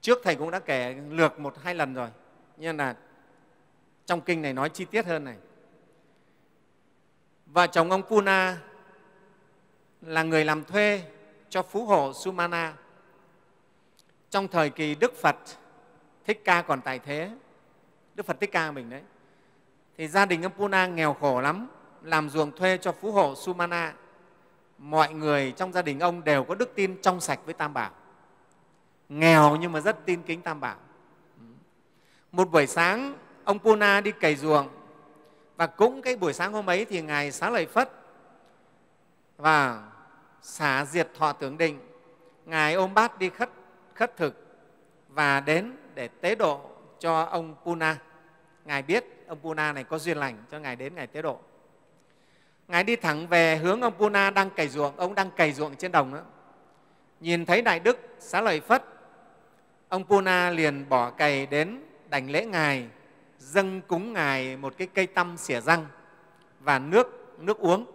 trước thầy cũng đã kể lược một hai lần rồi. Nhưng là trong kinh này nói chi tiết hơn này vợ chồng ông Puna là người làm thuê cho phú hộ Sumana. Trong thời kỳ Đức Phật, Thích Ca còn tại thế. Đức Phật Thích Ca mình đấy. Thì gia đình ông Puna nghèo khổ lắm, làm ruộng thuê cho phú hộ Sumana. Mọi người trong gia đình ông đều có đức tin trong sạch với Tam Bảo. Nghèo nhưng mà rất tin kính Tam Bảo. Một buổi sáng, ông Puna đi cày ruộng và cũng cái buổi sáng hôm ấy thì ngài xá lợi phất và xả diệt thọ tưởng định. Ngài ôm bát đi khất khất thực và đến để tế độ cho ông Puna. Ngài biết ông Puna này có duyên lành cho ngài đến ngài tế độ. Ngài đi thẳng về hướng ông Puna đang cày ruộng, ông đang cày ruộng trên đồng đó. Nhìn thấy đại đức xá lợi phất, ông Puna liền bỏ cày đến đảnh lễ ngài dâng cúng ngài một cái cây tăm xỉa răng và nước nước uống.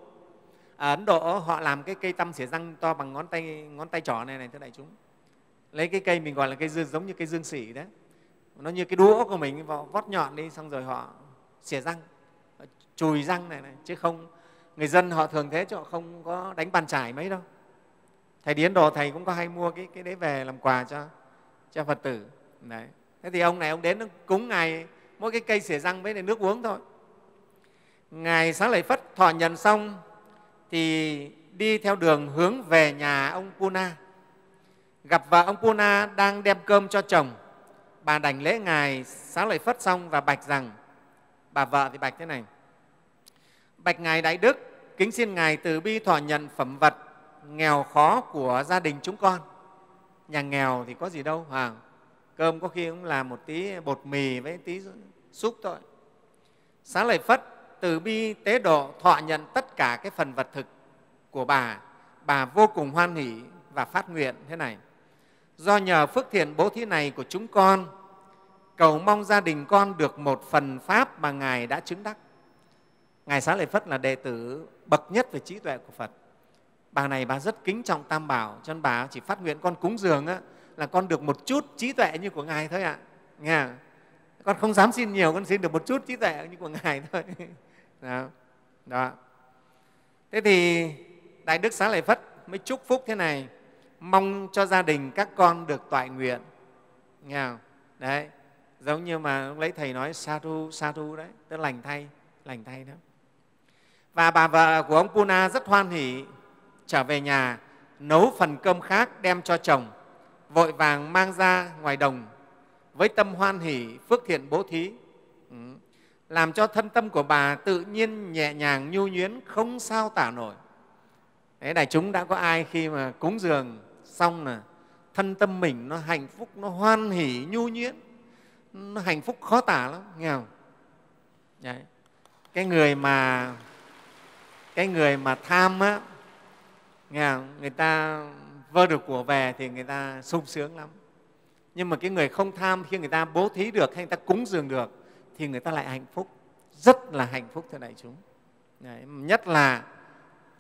Ở ấn độ họ làm cái cây tăm xỉa răng to bằng ngón tay ngón tay trỏ này này thưa đại chúng. Lấy cái cây mình gọi là cây dương giống như cây dương xỉ đấy. Nó như cái đũa của mình vào vót nhọn đi xong rồi họ xỉa răng chùi răng này, này chứ không người dân họ thường thế chứ họ không có đánh bàn trải mấy đâu. Thầy đi ấn độ thầy cũng có hay mua cái, cái đấy về làm quà cho cho phật tử. Đấy. Thế thì ông này ông đến cúng ngài mỗi cái cây xỉa răng với nước uống thôi. Ngài sáng lời phất, thọ nhận xong, thì đi theo đường hướng về nhà ông puna. Gặp vợ ông puna đang đem cơm cho chồng. Bà đảnh lễ ngài, sáng lời phất xong và bạch rằng, bà vợ thì bạch thế này. Bạch ngài đại đức, kính xin ngài từ bi thọ nhận phẩm vật nghèo khó của gia đình chúng con. Nhà nghèo thì có gì đâu, hoàng cơm có khi cũng làm một tí bột mì với tí xúc thôi. Xá lợi phất từ bi tế độ thọ nhận tất cả cái phần vật thực của bà bà vô cùng hoan hỷ và phát nguyện thế này. Do nhờ phước thiện bố thí này của chúng con cầu mong gia đình con được một phần pháp mà ngài đã chứng đắc. Ngài xá lợi phất là đệ tử bậc nhất về trí tuệ của phật. Bà này bà rất kính trọng tam bảo cho nên bà chỉ phát nguyện con cúng dường á, là con được một chút trí tuệ như của ngài thôi ạ. Nghe con không dám xin nhiều, con xin được một chút trí tuệ như của ngài thôi. Đó. đó. Thế thì đại đức xá lợi phất mới chúc phúc thế này, mong cho gia đình các con được toại nguyện. Nghe không? đấy. Giống như mà lấy thầy nói, sa thu sa thu đấy, tức lành thay lành thay đó. Và bà vợ của ông puna rất hoan hỉ trở về nhà, nấu phần cơm khác đem cho chồng vội vàng mang ra ngoài đồng với tâm hoan hỷ phước thiện bố thí ừ. làm cho thân tâm của bà tự nhiên nhẹ nhàng nhu nhuyến không sao tả nổi Đấy, đại chúng đã có ai khi mà cúng dường xong là thân tâm mình nó hạnh phúc nó hoan hỷ nhu nhuyễn nó hạnh phúc khó tả lắm nghe không Đấy. cái người mà cái người mà tham á nghe không? người ta vơ được của về thì người ta sung sướng lắm. Nhưng mà cái người không tham khi người ta bố thí được hay người ta cúng dường được thì người ta lại hạnh phúc. Rất là hạnh phúc thưa đại chúng. Đấy, nhất là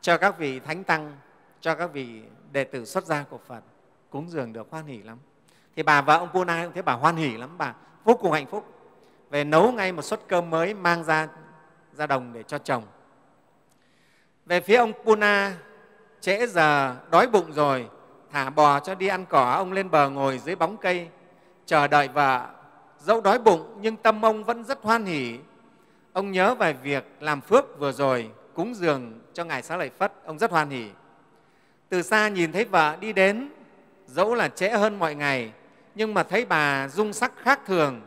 cho các vị thánh tăng cho các vị đệ tử xuất gia của phật cúng dường được hoan hỷ lắm. Thì bà vợ ông Nai cũng thấy bà hoan hỷ lắm bà vô cùng hạnh phúc. Về nấu ngay một suất cơm mới mang ra ra đồng để cho chồng. Về phía ông puna trễ giờ đói bụng rồi thả bò cho đi ăn cỏ, ông lên bờ ngồi dưới bóng cây. Chờ đợi vợ. Dẫu đói bụng, nhưng tâm ông vẫn rất hoan hỉ. Ông nhớ về việc làm phước vừa rồi, cúng dường cho ngài xá lợi phất. Ông rất hoan hỉ. Từ xa nhìn thấy vợ đi đến, dẫu là trễ hơn mọi ngày, nhưng mà thấy bà dung sắc khác thường.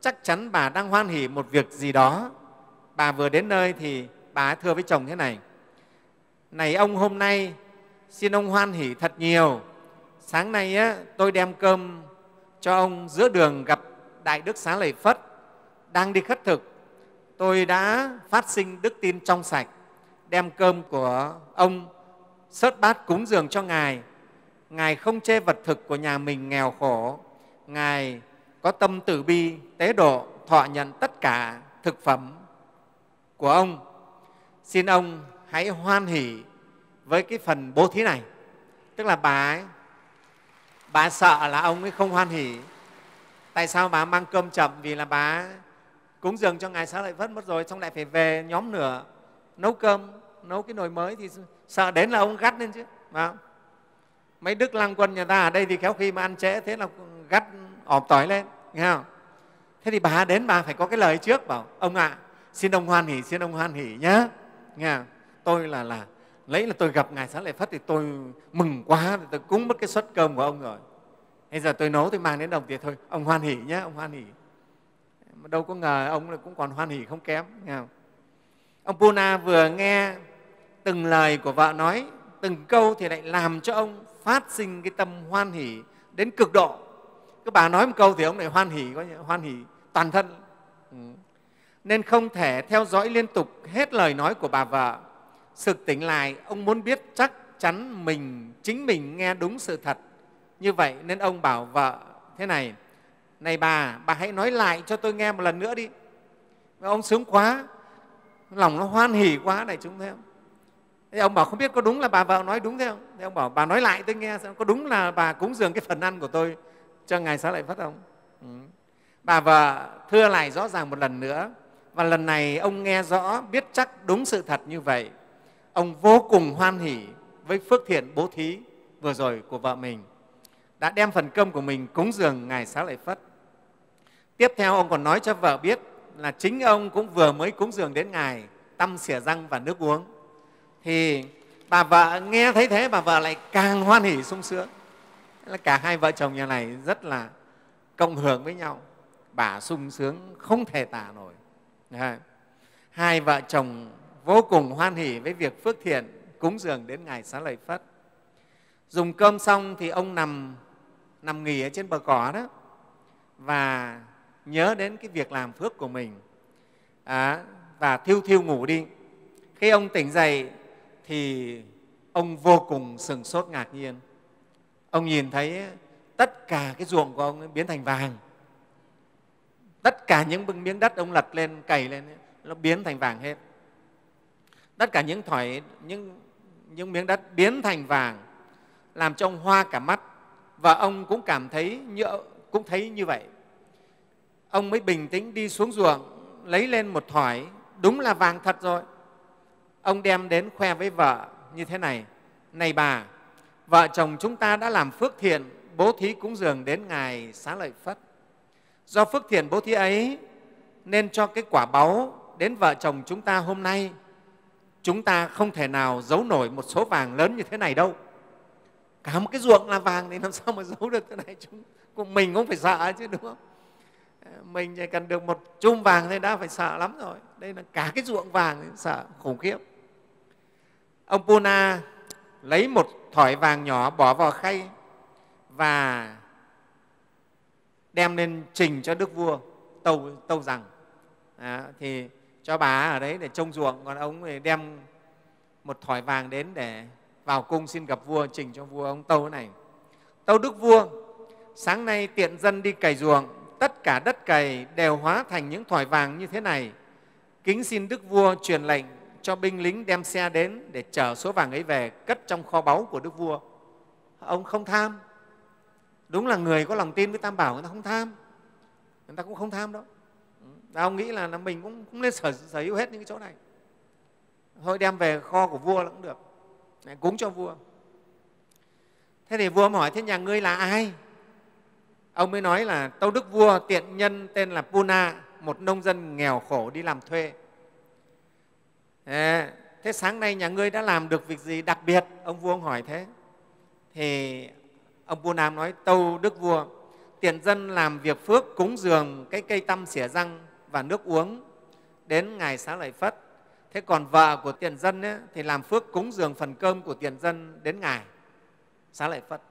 Chắc chắn bà đang hoan hỉ một việc gì đó. Bà vừa đến nơi thì bà thưa với chồng thế này. Này ông, hôm nay xin ông hoan hỉ thật nhiều. Sáng nay á, tôi đem cơm cho ông giữa đường gặp đại đức xá lợi phất đang đi khất thực. Tôi đã phát sinh đức tin trong sạch đem cơm của ông sớt bát cúng dường cho ngài. Ngài không chê vật thực của nhà mình nghèo khổ. Ngài có tâm từ bi tế độ thọ nhận tất cả thực phẩm của ông. Xin ông hãy hoan hỷ với cái phần bố thí này. Tức là bà ấy bà sợ là ông ấy không hoan hỷ tại sao bà mang cơm chậm? Vì là bà cúng dường cho ngài sao lại vất mất rồi xong lại phải về nhóm nửa nấu cơm nấu cái nồi mới thì sợ đến là ông gắt lên chứ phải mấy đức lăng quân nhà ta ở đây thì khéo khi mà ăn trễ thế là gắt ọp tỏi lên nghe không? Thế thì bà đến bà phải có cái lời trước bảo ông ạ à, xin ông hoan hỷ xin ông hoan hỷ nhé nghe không? tôi là là lấy là tôi gặp ngài xá lợi phất thì tôi mừng quá tôi cúng mất cái suất cơm của ông rồi bây giờ tôi nấu tôi mang đến đồng tiền thôi ông hoan hỉ nhé ông hoan hỉ. mà đâu có ngờ ông cũng còn hoan hỉ không kém nghe không? ông puna vừa nghe từng lời của vợ nói từng câu thì lại làm cho ông phát sinh cái tâm hoan hỉ đến cực độ các bà nói một câu thì ông lại hoan hỉ, có hoan hỉ toàn thân ừ. nên không thể theo dõi liên tục hết lời nói của bà vợ sực tỉnh lại, ông muốn biết chắc chắn mình, chính mình nghe đúng sự thật. Như vậy nên ông bảo vợ thế này này bà bà hãy nói lại cho tôi nghe một lần nữa đi. Ông sướng quá, lòng nó hoan hỉ quá này chúng thấy không? Thế ông bảo không biết có đúng là bà vợ nói đúng thế không? Thế ông bảo, bà nói lại tôi nghe xem có đúng là bà cúng dường cái phần ăn của tôi cho ngài xá lợi phất không? Ừ. bà vợ thưa lại rõ ràng một lần nữa, và lần này ông nghe rõ, biết chắc đúng sự thật như vậy ông vô cùng hoan hỉ với phước thiện bố thí vừa rồi của vợ mình, đã đem phần cơm của mình cúng dường ngài xá lợi phất. Tiếp theo ông còn nói cho vợ biết là chính ông cũng vừa mới cúng dường đến ngài tăm xỉa răng và nước uống. Thì bà vợ nghe thấy thế, bà vợ lại càng hoan hỉ sung sướng. Là cả hai vợ chồng nhà này rất là cộng hưởng với nhau. Bà sung sướng không thể tả nổi. Hai vợ chồng vô cùng hoan hỉ với việc phước thiện cúng dường đến ngài xá lợi phất. Dùng cơm xong thì ông nằm nằm nghỉ ở trên bờ cỏ đó và nhớ đến cái việc làm phước của mình. À, và thiêu thiêu ngủ đi. Khi ông tỉnh dậy thì ông vô cùng sừng sốt ngạc nhiên. Ông nhìn thấy tất cả cái ruộng của ông biến thành vàng. Tất cả những miếng đất ông lật lên cày lên nó biến thành vàng hết tất cả những thỏi, những những miếng đất biến thành vàng, làm cho ông hoa cả mắt. Và ông cũng cảm thấy như, cũng thấy như vậy. Ông mới bình tĩnh đi xuống ruộng, lấy lên một thỏi. Đúng là vàng thật rồi. Ông đem đến khoe với vợ như thế này. Này bà, vợ chồng chúng ta đã làm phước thiện, bố thí cúng dường đến ngài xá lợi phất. Do phước thiện bố thí ấy, nên cho cái quả báu đến vợ chồng chúng ta hôm nay chúng ta không thể nào giấu nổi một số vàng lớn như thế này đâu. Cả một cái ruộng là vàng thì làm sao mà giấu được thế này? Chúng mình cũng phải sợ chứ đúng không? Ờ, mình chỉ cần được một chum vàng thì đã phải sợ lắm rồi. Đây là cả cái ruộng vàng thì sợ khủng khiếp. Ông puna lấy một thỏi vàng nhỏ bỏ vào khay và đem lên trình cho đức vua tâu, tâu rằng. À, thì cho bà ở đấy để trông ruộng, còn ông thì đem một thỏi vàng đến để vào cung xin gặp vua trình cho vua ông tâu này. Tâu đức vua, sáng nay tiện dân đi cày ruộng, tất cả đất cày đều hóa thành những thỏi vàng như thế này. Kính xin đức vua truyền lệnh cho binh lính đem xe đến để chở số vàng ấy về, cất trong kho báu của đức vua. Ông không tham. Đúng là người có lòng tin với tam bảo, người ta không tham. Người ta cũng không tham đâu và ông nghĩ là, là mình cũng, cũng nên sở, sở hữu hết những cái chỗ này. Thôi đem về kho của vua là cũng được. Để cúng cho vua. Thế thì vua hỏi thế nhà ngươi là ai? Ông mới nói là tâu đức vua tiện nhân tên là puna một nông dân nghèo khổ đi làm thuê. Thế sáng nay nhà ngươi đã làm được việc gì đặc biệt? Ông vua ông hỏi thế. Thì ông vua nam nói tâu đức vua tiện dân làm việc phước cúng dường cái cây tăm xỉa răng và nước uống đến ngày xá lợi phất. Thế còn vợ của tiền dân ấy, thì làm phước cúng dường phần cơm của tiền dân đến ngày xá lợi phất.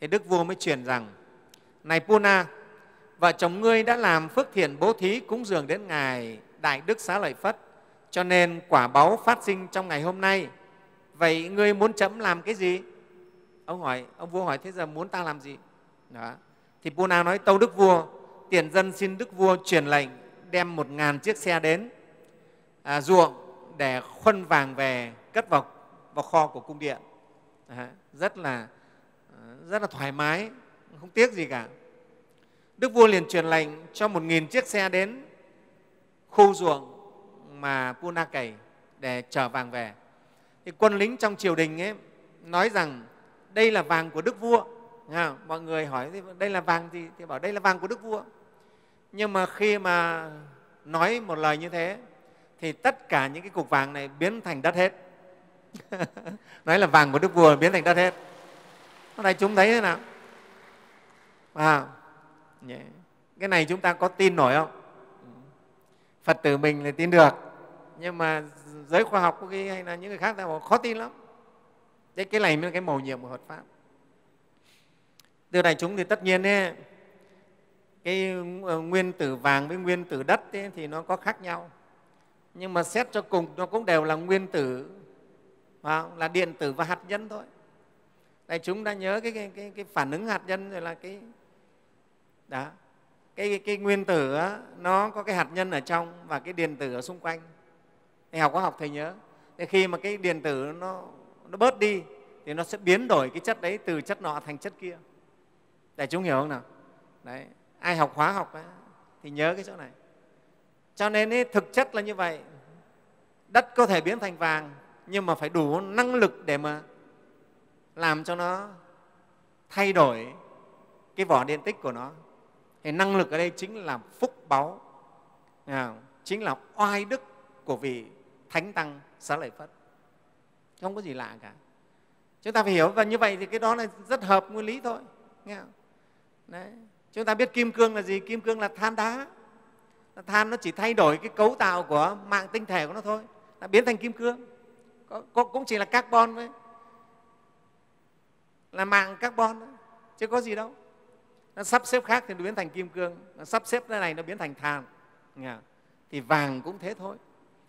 Thì đức vua mới truyền rằng này puna vợ chồng ngươi đã làm phước thiện bố thí cúng dường đến ngày đại đức xá lợi phất cho nên quả báu phát sinh trong ngày hôm nay. Vậy ngươi muốn chấm làm cái gì? Ông hỏi ông vua hỏi thế giờ muốn ta làm gì? Đó. thì puna nói tâu đức vua tiền dân xin đức vua truyền lệnh đem một ngàn chiếc xe đến à, ruộng để khuân vàng về cất vào, vào kho của cung điện. À, rất là à, rất là thoải mái không tiếc gì cả. Đức vua liền truyền lệnh cho một nghìn chiếc xe đến khu ruộng mà puna cày để chở vàng về. Thì quân lính trong triều đình ấy nói rằng đây là vàng của đức vua à, mọi người hỏi đây là vàng gì? Thì bảo đây là vàng của đức vua. Nhưng mà khi mà nói một lời như thế thì tất cả những cái cục vàng này biến thành đất hết. Nói là vàng của đức vua biến thành đất hết. Hôm nay chúng thấy thế nào? À, cái này chúng ta có tin nổi không? Phật tử mình là tin được. Nhưng mà giới khoa học có khi hay là những người khác ta bảo khó tin lắm. Đấy, cái này mới là cái mầu nhiệm của Phật Pháp. Từ đại chúng thì tất nhiên ấy, cái ờ, nguyên tử vàng với nguyên tử đất ấy, thì nó có khác nhau. Nhưng mà xét cho cùng nó cũng đều là nguyên tử, là điện tử và hạt nhân thôi. Đại chúng đã nhớ cái, cái, cái, cái phản ứng hạt nhân rồi là cái đó. Cái, cái, cái nguyên tử á, nó có cái hạt nhân ở trong và cái điện tử ở xung quanh. Thầy học có học thầy nhớ. Thì khi mà cái điện tử nó nó bớt đi thì nó sẽ biến đổi cái chất đấy từ chất nọ thành chất kia đại chúng hiểu không nào? Đấy ai học hóa học ấy, thì nhớ cái chỗ này. Cho nên ấy, thực chất là như vậy. Đất có thể biến thành vàng nhưng mà phải đủ năng lực để mà làm cho nó thay đổi cái vỏ điện tích của nó. Thì năng lực ở đây chính là phúc báu à, chính là oai đức của vị thánh tăng xá lợi phất. Không có gì lạ cả. Chúng ta phải hiểu và như vậy thì cái đó là rất hợp nguyên lý thôi nghe không? Đấy. chúng ta biết kim cương là gì? Kim cương là than đá. Than nó chỉ thay đổi cái cấu tạo của mạng tinh thể của nó thôi. Là biến thành kim cương. Có, có, cũng chỉ là carbon thôi. Là mạng carbon đó. chứ có gì đâu. Nó sắp xếp khác thì nó biến thành kim cương. Nó sắp xếp cái này nó biến thành than. Thì vàng cũng thế thôi.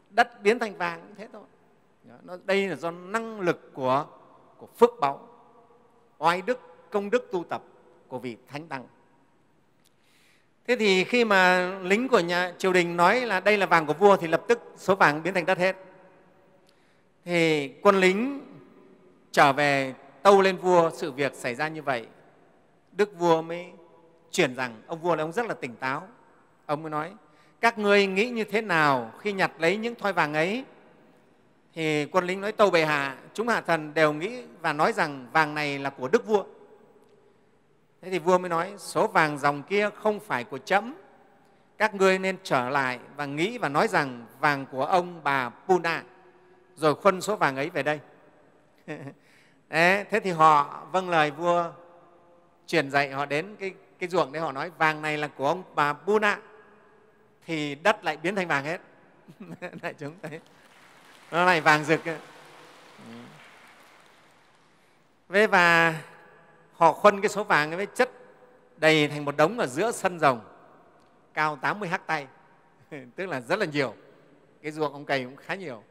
Đất biến thành vàng cũng thế thôi. Nó, đây là do năng lực của, của phước báu. Oai đức công đức tu tập của vị thánh tăng. Thế thì khi mà lính của nhà triều đình nói là đây là vàng của vua thì lập tức số vàng biến thành đất hết. Thì quân lính trở về tâu lên vua sự việc xảy ra như vậy. Đức vua mới chuyển rằng, ông vua là ông rất là tỉnh táo. Ông mới nói, các ngươi nghĩ như thế nào khi nhặt lấy những thoi vàng ấy? Thì quân lính nói, tâu bệ hạ, chúng hạ thần đều nghĩ và nói rằng vàng này là của đức vua thế thì vua mới nói số vàng dòng kia không phải của trẫm các ngươi nên trở lại và nghĩ và nói rằng vàng của ông bà Puna. Rồi khuân số vàng ấy về đây. Đấy, thế thì họ vâng lời vua truyền dạy họ đến cái, cái ruộng đấy họ nói vàng này là của ông bà Puna. Thì đất lại biến thành vàng hết. Đại chúng thấy. Nó này vàng rực Thế ừ. và họ khuân cái số vàng ấy với chất đầy thành một đống ở giữa sân rồng, cao 80 hắc tay tức là rất là nhiều. Cái ruộng ông cày cũng khá nhiều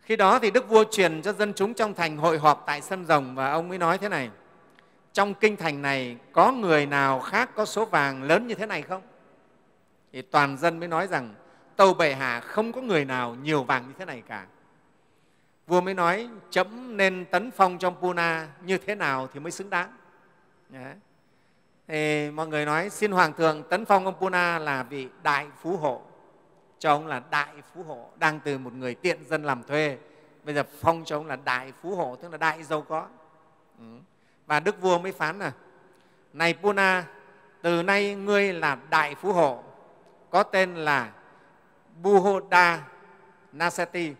khi đó thì đức vua truyền cho dân chúng trong thành hội họp tại sân rồng và ông mới nói thế này, trong kinh thành này có người nào khác có số vàng lớn như thế này không? Thì toàn dân mới nói rằng, tâu bệ hạ không có người nào nhiều vàng như thế này cả vua mới nói, chấm nên tấn phong trong puna như thế nào thì mới xứng đáng. Đấy. thì mọi người nói, xin hoàng thượng tấn phong ông puna là vị đại phú hộ. Cho ông là đại phú hộ, đang từ một người tiện dân làm thuê. Bây giờ phong cho ông là đại phú hộ, tức là đại giàu có. Ừ. và đức vua mới phán là, này puna, từ nay ngươi là đại phú hộ, có tên là buhoda nasati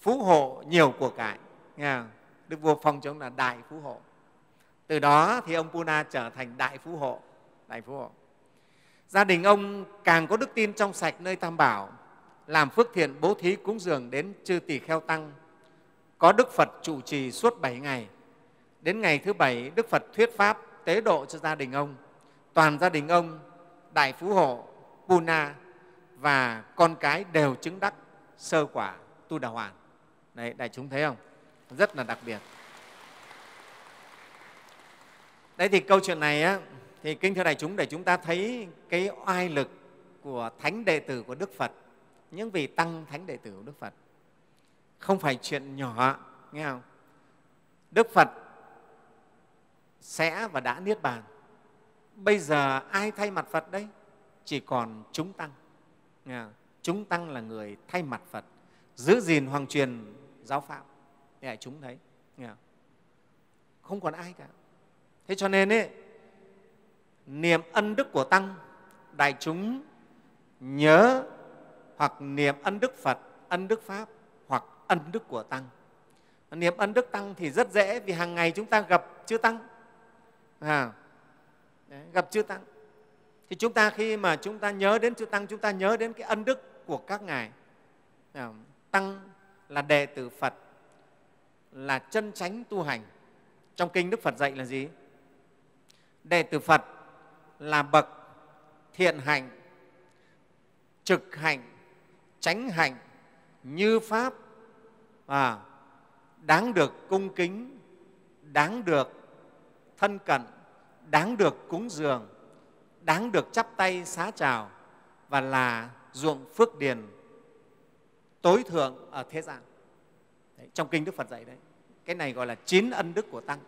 phú hộ nhiều của cải. Nghe không? đức vua phong cho ông là đại phú hộ. Từ đó thì ông puna trở thành đại phú hộ. Đại phú hộ. Gia đình ông càng có đức tin trong sạch nơi tam bảo, làm phước thiện bố thí cúng dường đến chư tỷ kheo tăng, có đức phật trụ trì suốt bảy ngày. Đến ngày thứ bảy, đức phật thuyết pháp tế độ cho gia đình ông. Toàn gia đình ông, đại phú hộ, puna và con cái đều chứng đắc sơ quả tu đà hoàn. Đấy, đại chúng thấy không? Rất là đặc biệt. Đấy thì câu chuyện này á, thì kinh thưa đại chúng để chúng ta thấy cái oai lực của thánh đệ tử của Đức Phật, những vị tăng thánh đệ tử của Đức Phật. Không phải chuyện nhỏ, nghe không? Đức Phật sẽ và đã niết bàn. Bây giờ ai thay mặt Phật đấy? Chỉ còn chúng tăng. Nghe không? Chúng tăng là người thay mặt Phật, giữ gìn hoàng truyền giáo pháp. Để chúng thấy không? Còn ai cả. Thế cho nên ấy, niệm ân đức của tăng đại chúng nhớ hoặc niệm ân đức phật ân đức pháp hoặc ân đức của tăng. Niệm ân đức tăng thì rất dễ vì hàng ngày chúng ta gặp chư tăng. À, đấy, gặp chư tăng. Thì chúng ta khi mà chúng ta nhớ đến chư tăng chúng ta nhớ đến cái ân đức của các ngài. À, tăng là đệ tử Phật, là chân chánh tu hành. Trong kinh Đức Phật dạy là gì? Đệ tử Phật là bậc thiện hạnh, trực hạnh, tránh hạnh, như Pháp, à, đáng được cung kính, đáng được thân cận, đáng được cúng dường, đáng được chắp tay xá chào và là ruộng phước điền tối thượng ở thế gian. Đấy, trong kinh đức phật dạy đấy. Cái này gọi là chín ân đức của tăng.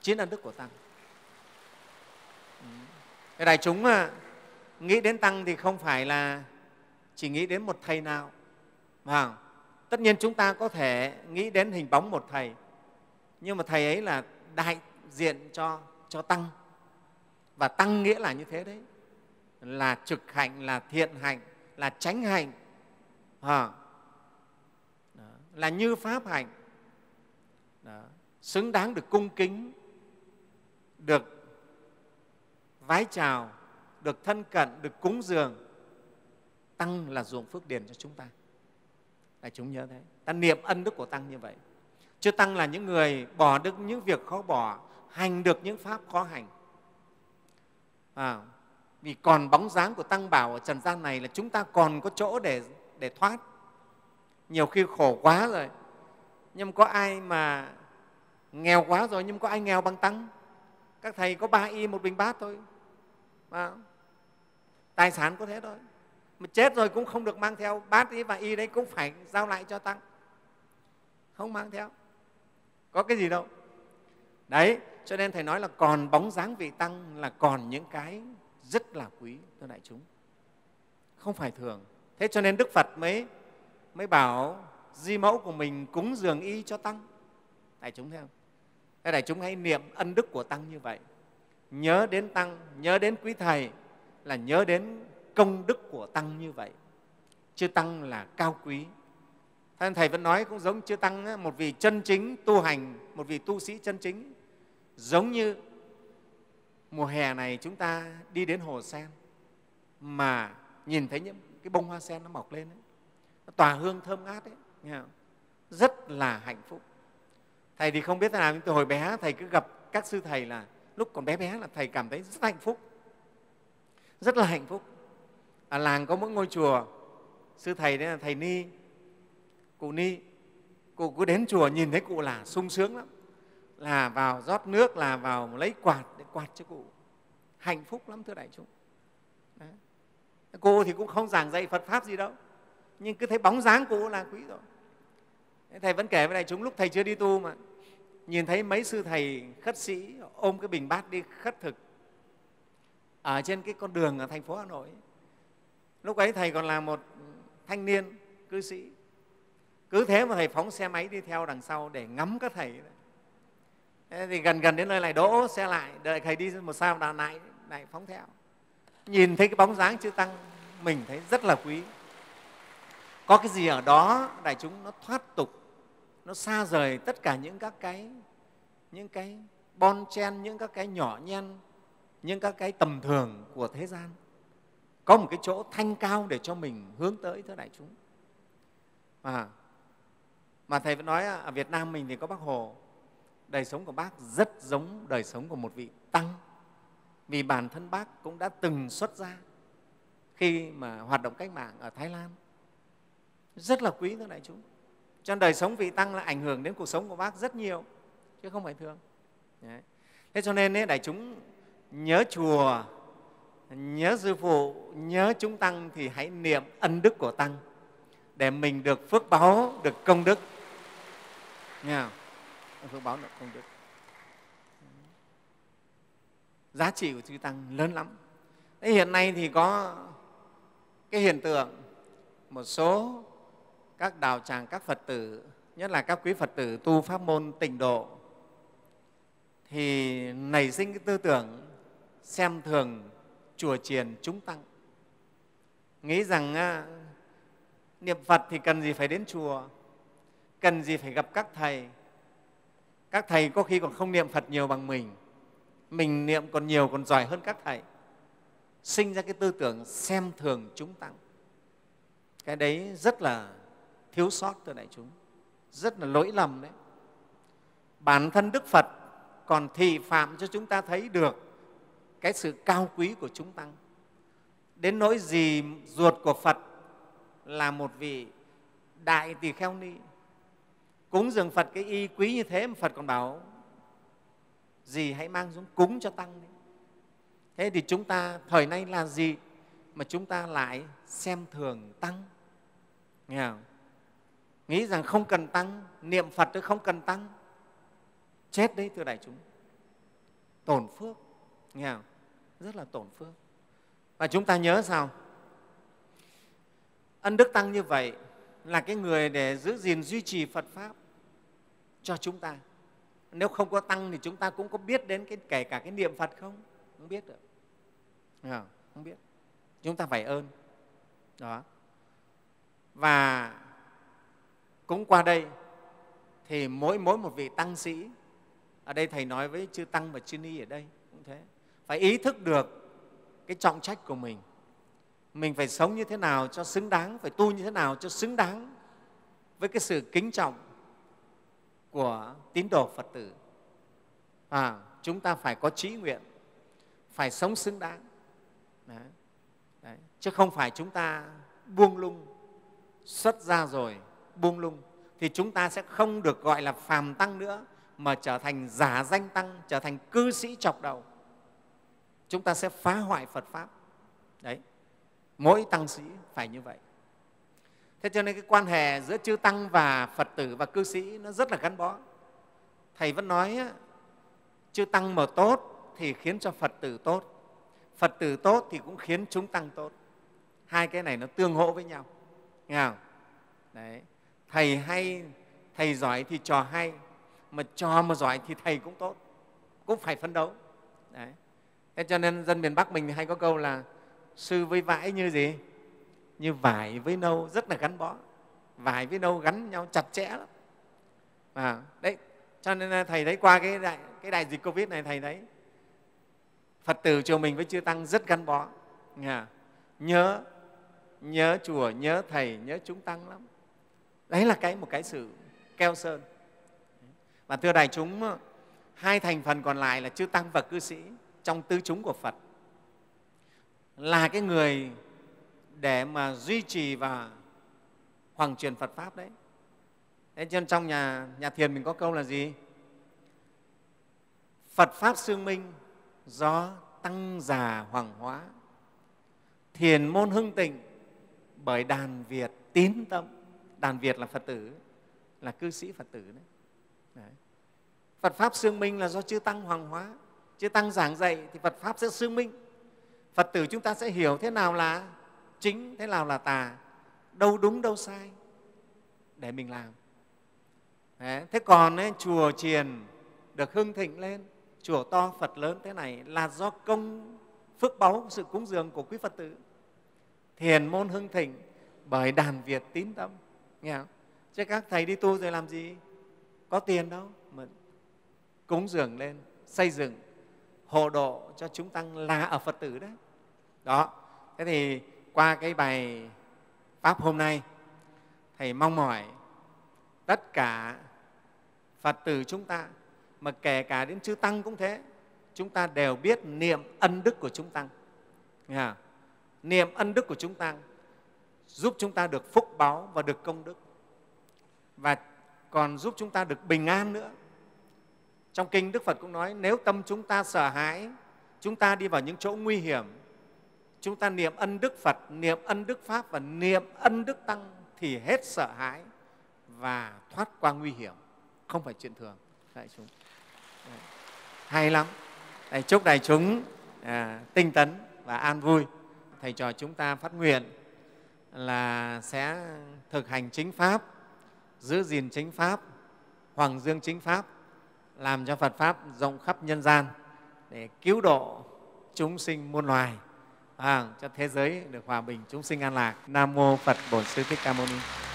Chín ân đức của tăng. Ừ. Cái đại chúng à, nghĩ đến tăng thì không phải là chỉ nghĩ đến một thầy nào mà tất nhiên chúng ta có thể nghĩ đến hình bóng một thầy nhưng mà thầy ấy là đại diện cho cho tăng. Và tăng nghĩa là như thế đấy. Là trực hạnh là thiện hạnh là tránh hạnh à, đó, là như pháp hạnh đó, xứng đáng được cung kính được vái chào được thân cận được cúng dường. Tăng là ruộng phước điền cho chúng ta. Đại chúng nhớ thế. Ta niệm ân đức của tăng như vậy. Chứ tăng là những người bỏ được những việc khó bỏ hành được những pháp khó hành. À, vì còn bóng dáng của tăng bảo ở trần gian này là chúng ta còn có chỗ để để thoát. Nhiều khi khổ quá rồi nhưng có ai mà nghèo quá rồi nhưng có ai nghèo bằng tăng? Các thầy có ba y một bình bát thôi à, tài sản có thế thôi. Mà chết rồi cũng không được mang theo bát y và y đấy cũng phải giao lại cho tăng. Không mang theo. Có cái gì đâu. Đấy cho nên thầy nói là còn bóng dáng vị tăng là còn những cái rất là quý thưa đại chúng. Không phải thường thế cho nên đức phật mới mới bảo di mẫu của mình cúng dường y cho tăng. Đại chúng thấy không? Thế đại chúng hãy niệm ân đức của tăng như vậy. Nhớ đến tăng, nhớ đến quý thầy là nhớ đến công đức của tăng như vậy. Chư tăng là cao quý. Thế thầy vẫn nói cũng giống chư tăng một vị chân chính tu hành, một vị tu sĩ chân chính. Giống như mùa hè này chúng ta đi đến hồ sen mà nhìn thấy những cái bông hoa sen nó mọc lên ấy, nó tỏa hương thơm ngát ấy, nghe không? rất là hạnh phúc. Thầy thì không biết thế nào nhưng từ hồi bé thầy cứ gặp các sư thầy là lúc còn bé bé là thầy cảm thấy rất hạnh phúc. Rất là hạnh phúc. Ở làng có mỗi ngôi chùa sư thầy đấy là thầy ni cụ ni. Cụ cứ đến chùa nhìn thấy cụ là sung sướng lắm. Là vào rót nước là vào lấy quạt để quạt cho cụ. Hạnh phúc lắm thưa đại chúng. Đấy cô thì cũng không giảng dạy phật pháp gì đâu. Nhưng cứ thấy bóng dáng cô là quý rồi. Thầy vẫn kể với đại chúng, lúc thầy chưa đi tu mà, nhìn thấy mấy sư thầy khất sĩ ôm cái bình bát đi khất thực ở trên cái con đường ở thành phố hà nội. Lúc ấy thầy còn là một thanh niên, cư sĩ. Cứ thế mà thầy phóng xe máy đi theo đằng sau để ngắm các thầy. Thế thì gần gần đến nơi này, đỗ xe lại, đợi thầy đi một sao đà lại lại phóng theo nhìn thấy cái bóng dáng chư tăng mình thấy rất là quý. Có cái gì ở đó đại chúng nó thoát tục nó xa rời tất cả những các cái những cái bon chen những các cái nhỏ nhen những các cái tầm thường của thế gian. Có một cái chỗ thanh cao để cho mình hướng tới thưa đại chúng. À, mà thầy vẫn nói ở Việt Nam mình thì có bác Hồ. Đời sống của bác rất giống đời sống của một vị tăng vì bản thân bác cũng đã từng xuất gia khi mà hoạt động cách mạng ở Thái Lan. Rất là quý thưa đại chúng. Cho đời sống vị tăng là ảnh hưởng đến cuộc sống của bác rất nhiều chứ không phải thường. Đấy. thế cho nên ấy, đại chúng nhớ chùa nhớ sư phụ nhớ chúng tăng thì hãy niệm ân đức của tăng để mình được phước báo được công đức. Nghe không? phước báo được công đức giá trị của chư tăng lớn lắm. Thế hiện nay thì có cái hiện tượng một số các đạo tràng các phật tử nhất là các quý phật tử tu pháp môn tịnh độ thì nảy sinh cái tư tưởng xem thường chùa chiền chúng tăng. Nghĩ rằng à, niệm phật thì cần gì phải đến chùa cần gì phải gặp các thầy. Các thầy có khi còn không niệm phật nhiều bằng mình mình niệm còn nhiều, còn giỏi hơn các thầy. Sinh ra cái tư tưởng xem thường chúng tăng cái đấy rất là thiếu sót thưa đại chúng. Rất là lỗi lầm đấy. Bản thân đức phật còn thị phạm cho chúng ta thấy được cái sự cao quý của chúng tăng đến nỗi gì ruột của phật là một vị đại tỳ kheo ni. Cúng dường phật cái y quý như thế mà phật còn bảo gì hãy mang xuống cúng cho tăng đấy. thế thì chúng ta, thời nay là gì mà chúng ta lại xem thường tăng? Nghe không? nghĩ rằng không cần tăng, niệm phật tôi không cần tăng. Chết đấy, thưa đại chúng. Tổn phước. Nghe không? rất là tổn phước. Và chúng ta nhớ sao? Ân đức tăng như vậy là cái người để giữ gìn duy trì phật pháp cho chúng ta nếu không có tăng thì chúng ta cũng có biết đến cái, kể cả cái niệm phật không? Không biết được. Không? không biết. Chúng ta phải ơn. Đó. Và cũng qua đây thì mỗi mỗi một vị tăng sĩ, ở đây thầy nói với chư tăng và chư ni ở đây cũng thế, phải ý thức được cái trọng trách của mình. Mình phải sống như thế nào cho xứng đáng, phải tu như thế nào cho xứng đáng với cái sự kính trọng của tín đồ phật tử. À, chúng ta phải có trí nguyện phải sống xứng đáng. Đấy. Đấy. chứ không phải chúng ta buông lung xuất ra rồi buông lung thì chúng ta sẽ không được gọi là phàm tăng nữa mà trở thành giả danh tăng trở thành cư sĩ chọc đầu. Chúng ta sẽ phá hoại phật pháp. Đấy. Mỗi tăng sĩ phải như vậy thế cho nên cái quan hệ giữa chư tăng và phật tử và cư sĩ nó rất là gắn bó. Thầy vẫn nói chư tăng mà tốt thì khiến cho phật tử tốt. Phật tử tốt thì cũng khiến chúng tăng tốt. Hai cái này nó tương hỗ với nhau. Nghe không? Đấy. Thầy hay, thầy giỏi thì trò hay, mà trò mà giỏi thì thầy cũng tốt, cũng phải phấn đấu. Đấy. thế cho nên dân miền bắc mình hay có câu là sư với vãi như gì? Như vải với nâu rất là gắn bó. Vải với nâu gắn nhau chặt chẽ lắm. À, đấy cho nên thầy thấy qua cái đại, cái đại dịch covid này thầy thấy phật tử chùa mình với chư tăng rất gắn bó. Nhớ nhớ chùa nhớ thầy nhớ chúng tăng lắm. Đấy là cái một cái sự keo sơn. Và thưa đại chúng hai thành phần còn lại là chư tăng và cư sĩ trong tư chúng của phật. Là cái người để mà duy trì và hoàng truyền phật pháp đấy. Thế cho nên trong nhà nhà thiền mình có câu là gì? Phật pháp xương minh do tăng già hoàng hóa. Thiền môn hưng tịnh bởi đàn việt tín tâm. Đàn việt là phật tử là cư sĩ phật tử đấy, đấy. phật pháp xương minh là do chư tăng hoàng hóa. Chư tăng giảng dạy thì phật pháp sẽ xương minh. Phật tử chúng ta sẽ hiểu thế nào là chính thế nào là tà? Đâu đúng đâu sai? Để mình làm. Đấy. thế còn ấy, chùa chiền được hưng thịnh lên. Chùa to phật lớn thế này là do công phước báu sự cúng dường của quý phật tử. Thiền môn hưng thịnh bởi đàn việt tín tâm. Nghe không? chứ các thầy đi tu rồi làm gì? Có tiền đâu mà cúng dường lên xây dựng hộ độ cho chúng tăng là ở phật tử đấy. Đó thế thì qua cái bài pháp hôm nay, thầy mong mỏi tất cả phật tử chúng ta, mà kể cả đến chư tăng cũng thế, chúng ta đều biết niệm ân đức của chúng tăng. Nghe không? niệm ân đức của chúng tăng giúp chúng ta được phúc báo và được công đức. Và còn giúp chúng ta được bình an nữa. Trong kinh đức phật cũng nói, nếu tâm chúng ta sợ hãi, chúng ta đi vào những chỗ nguy hiểm chúng ta niệm ân đức phật niệm ân đức pháp và niệm ân đức tăng thì hết sợ hãi và thoát qua nguy hiểm. Không phải chuyện thường đại chúng. Hay lắm. Đại chúc đại chúng à, tinh tấn và an vui. Thầy trò chúng ta phát nguyện là sẽ thực hành chính pháp giữ gìn chính pháp hoàng dương chính pháp làm cho phật pháp rộng khắp nhân gian để cứu độ chúng sinh muôn loài à, cho thế giới được hòa bình chúng sinh an lạc. Nam mô phật bổn sư thích ca mâu ni.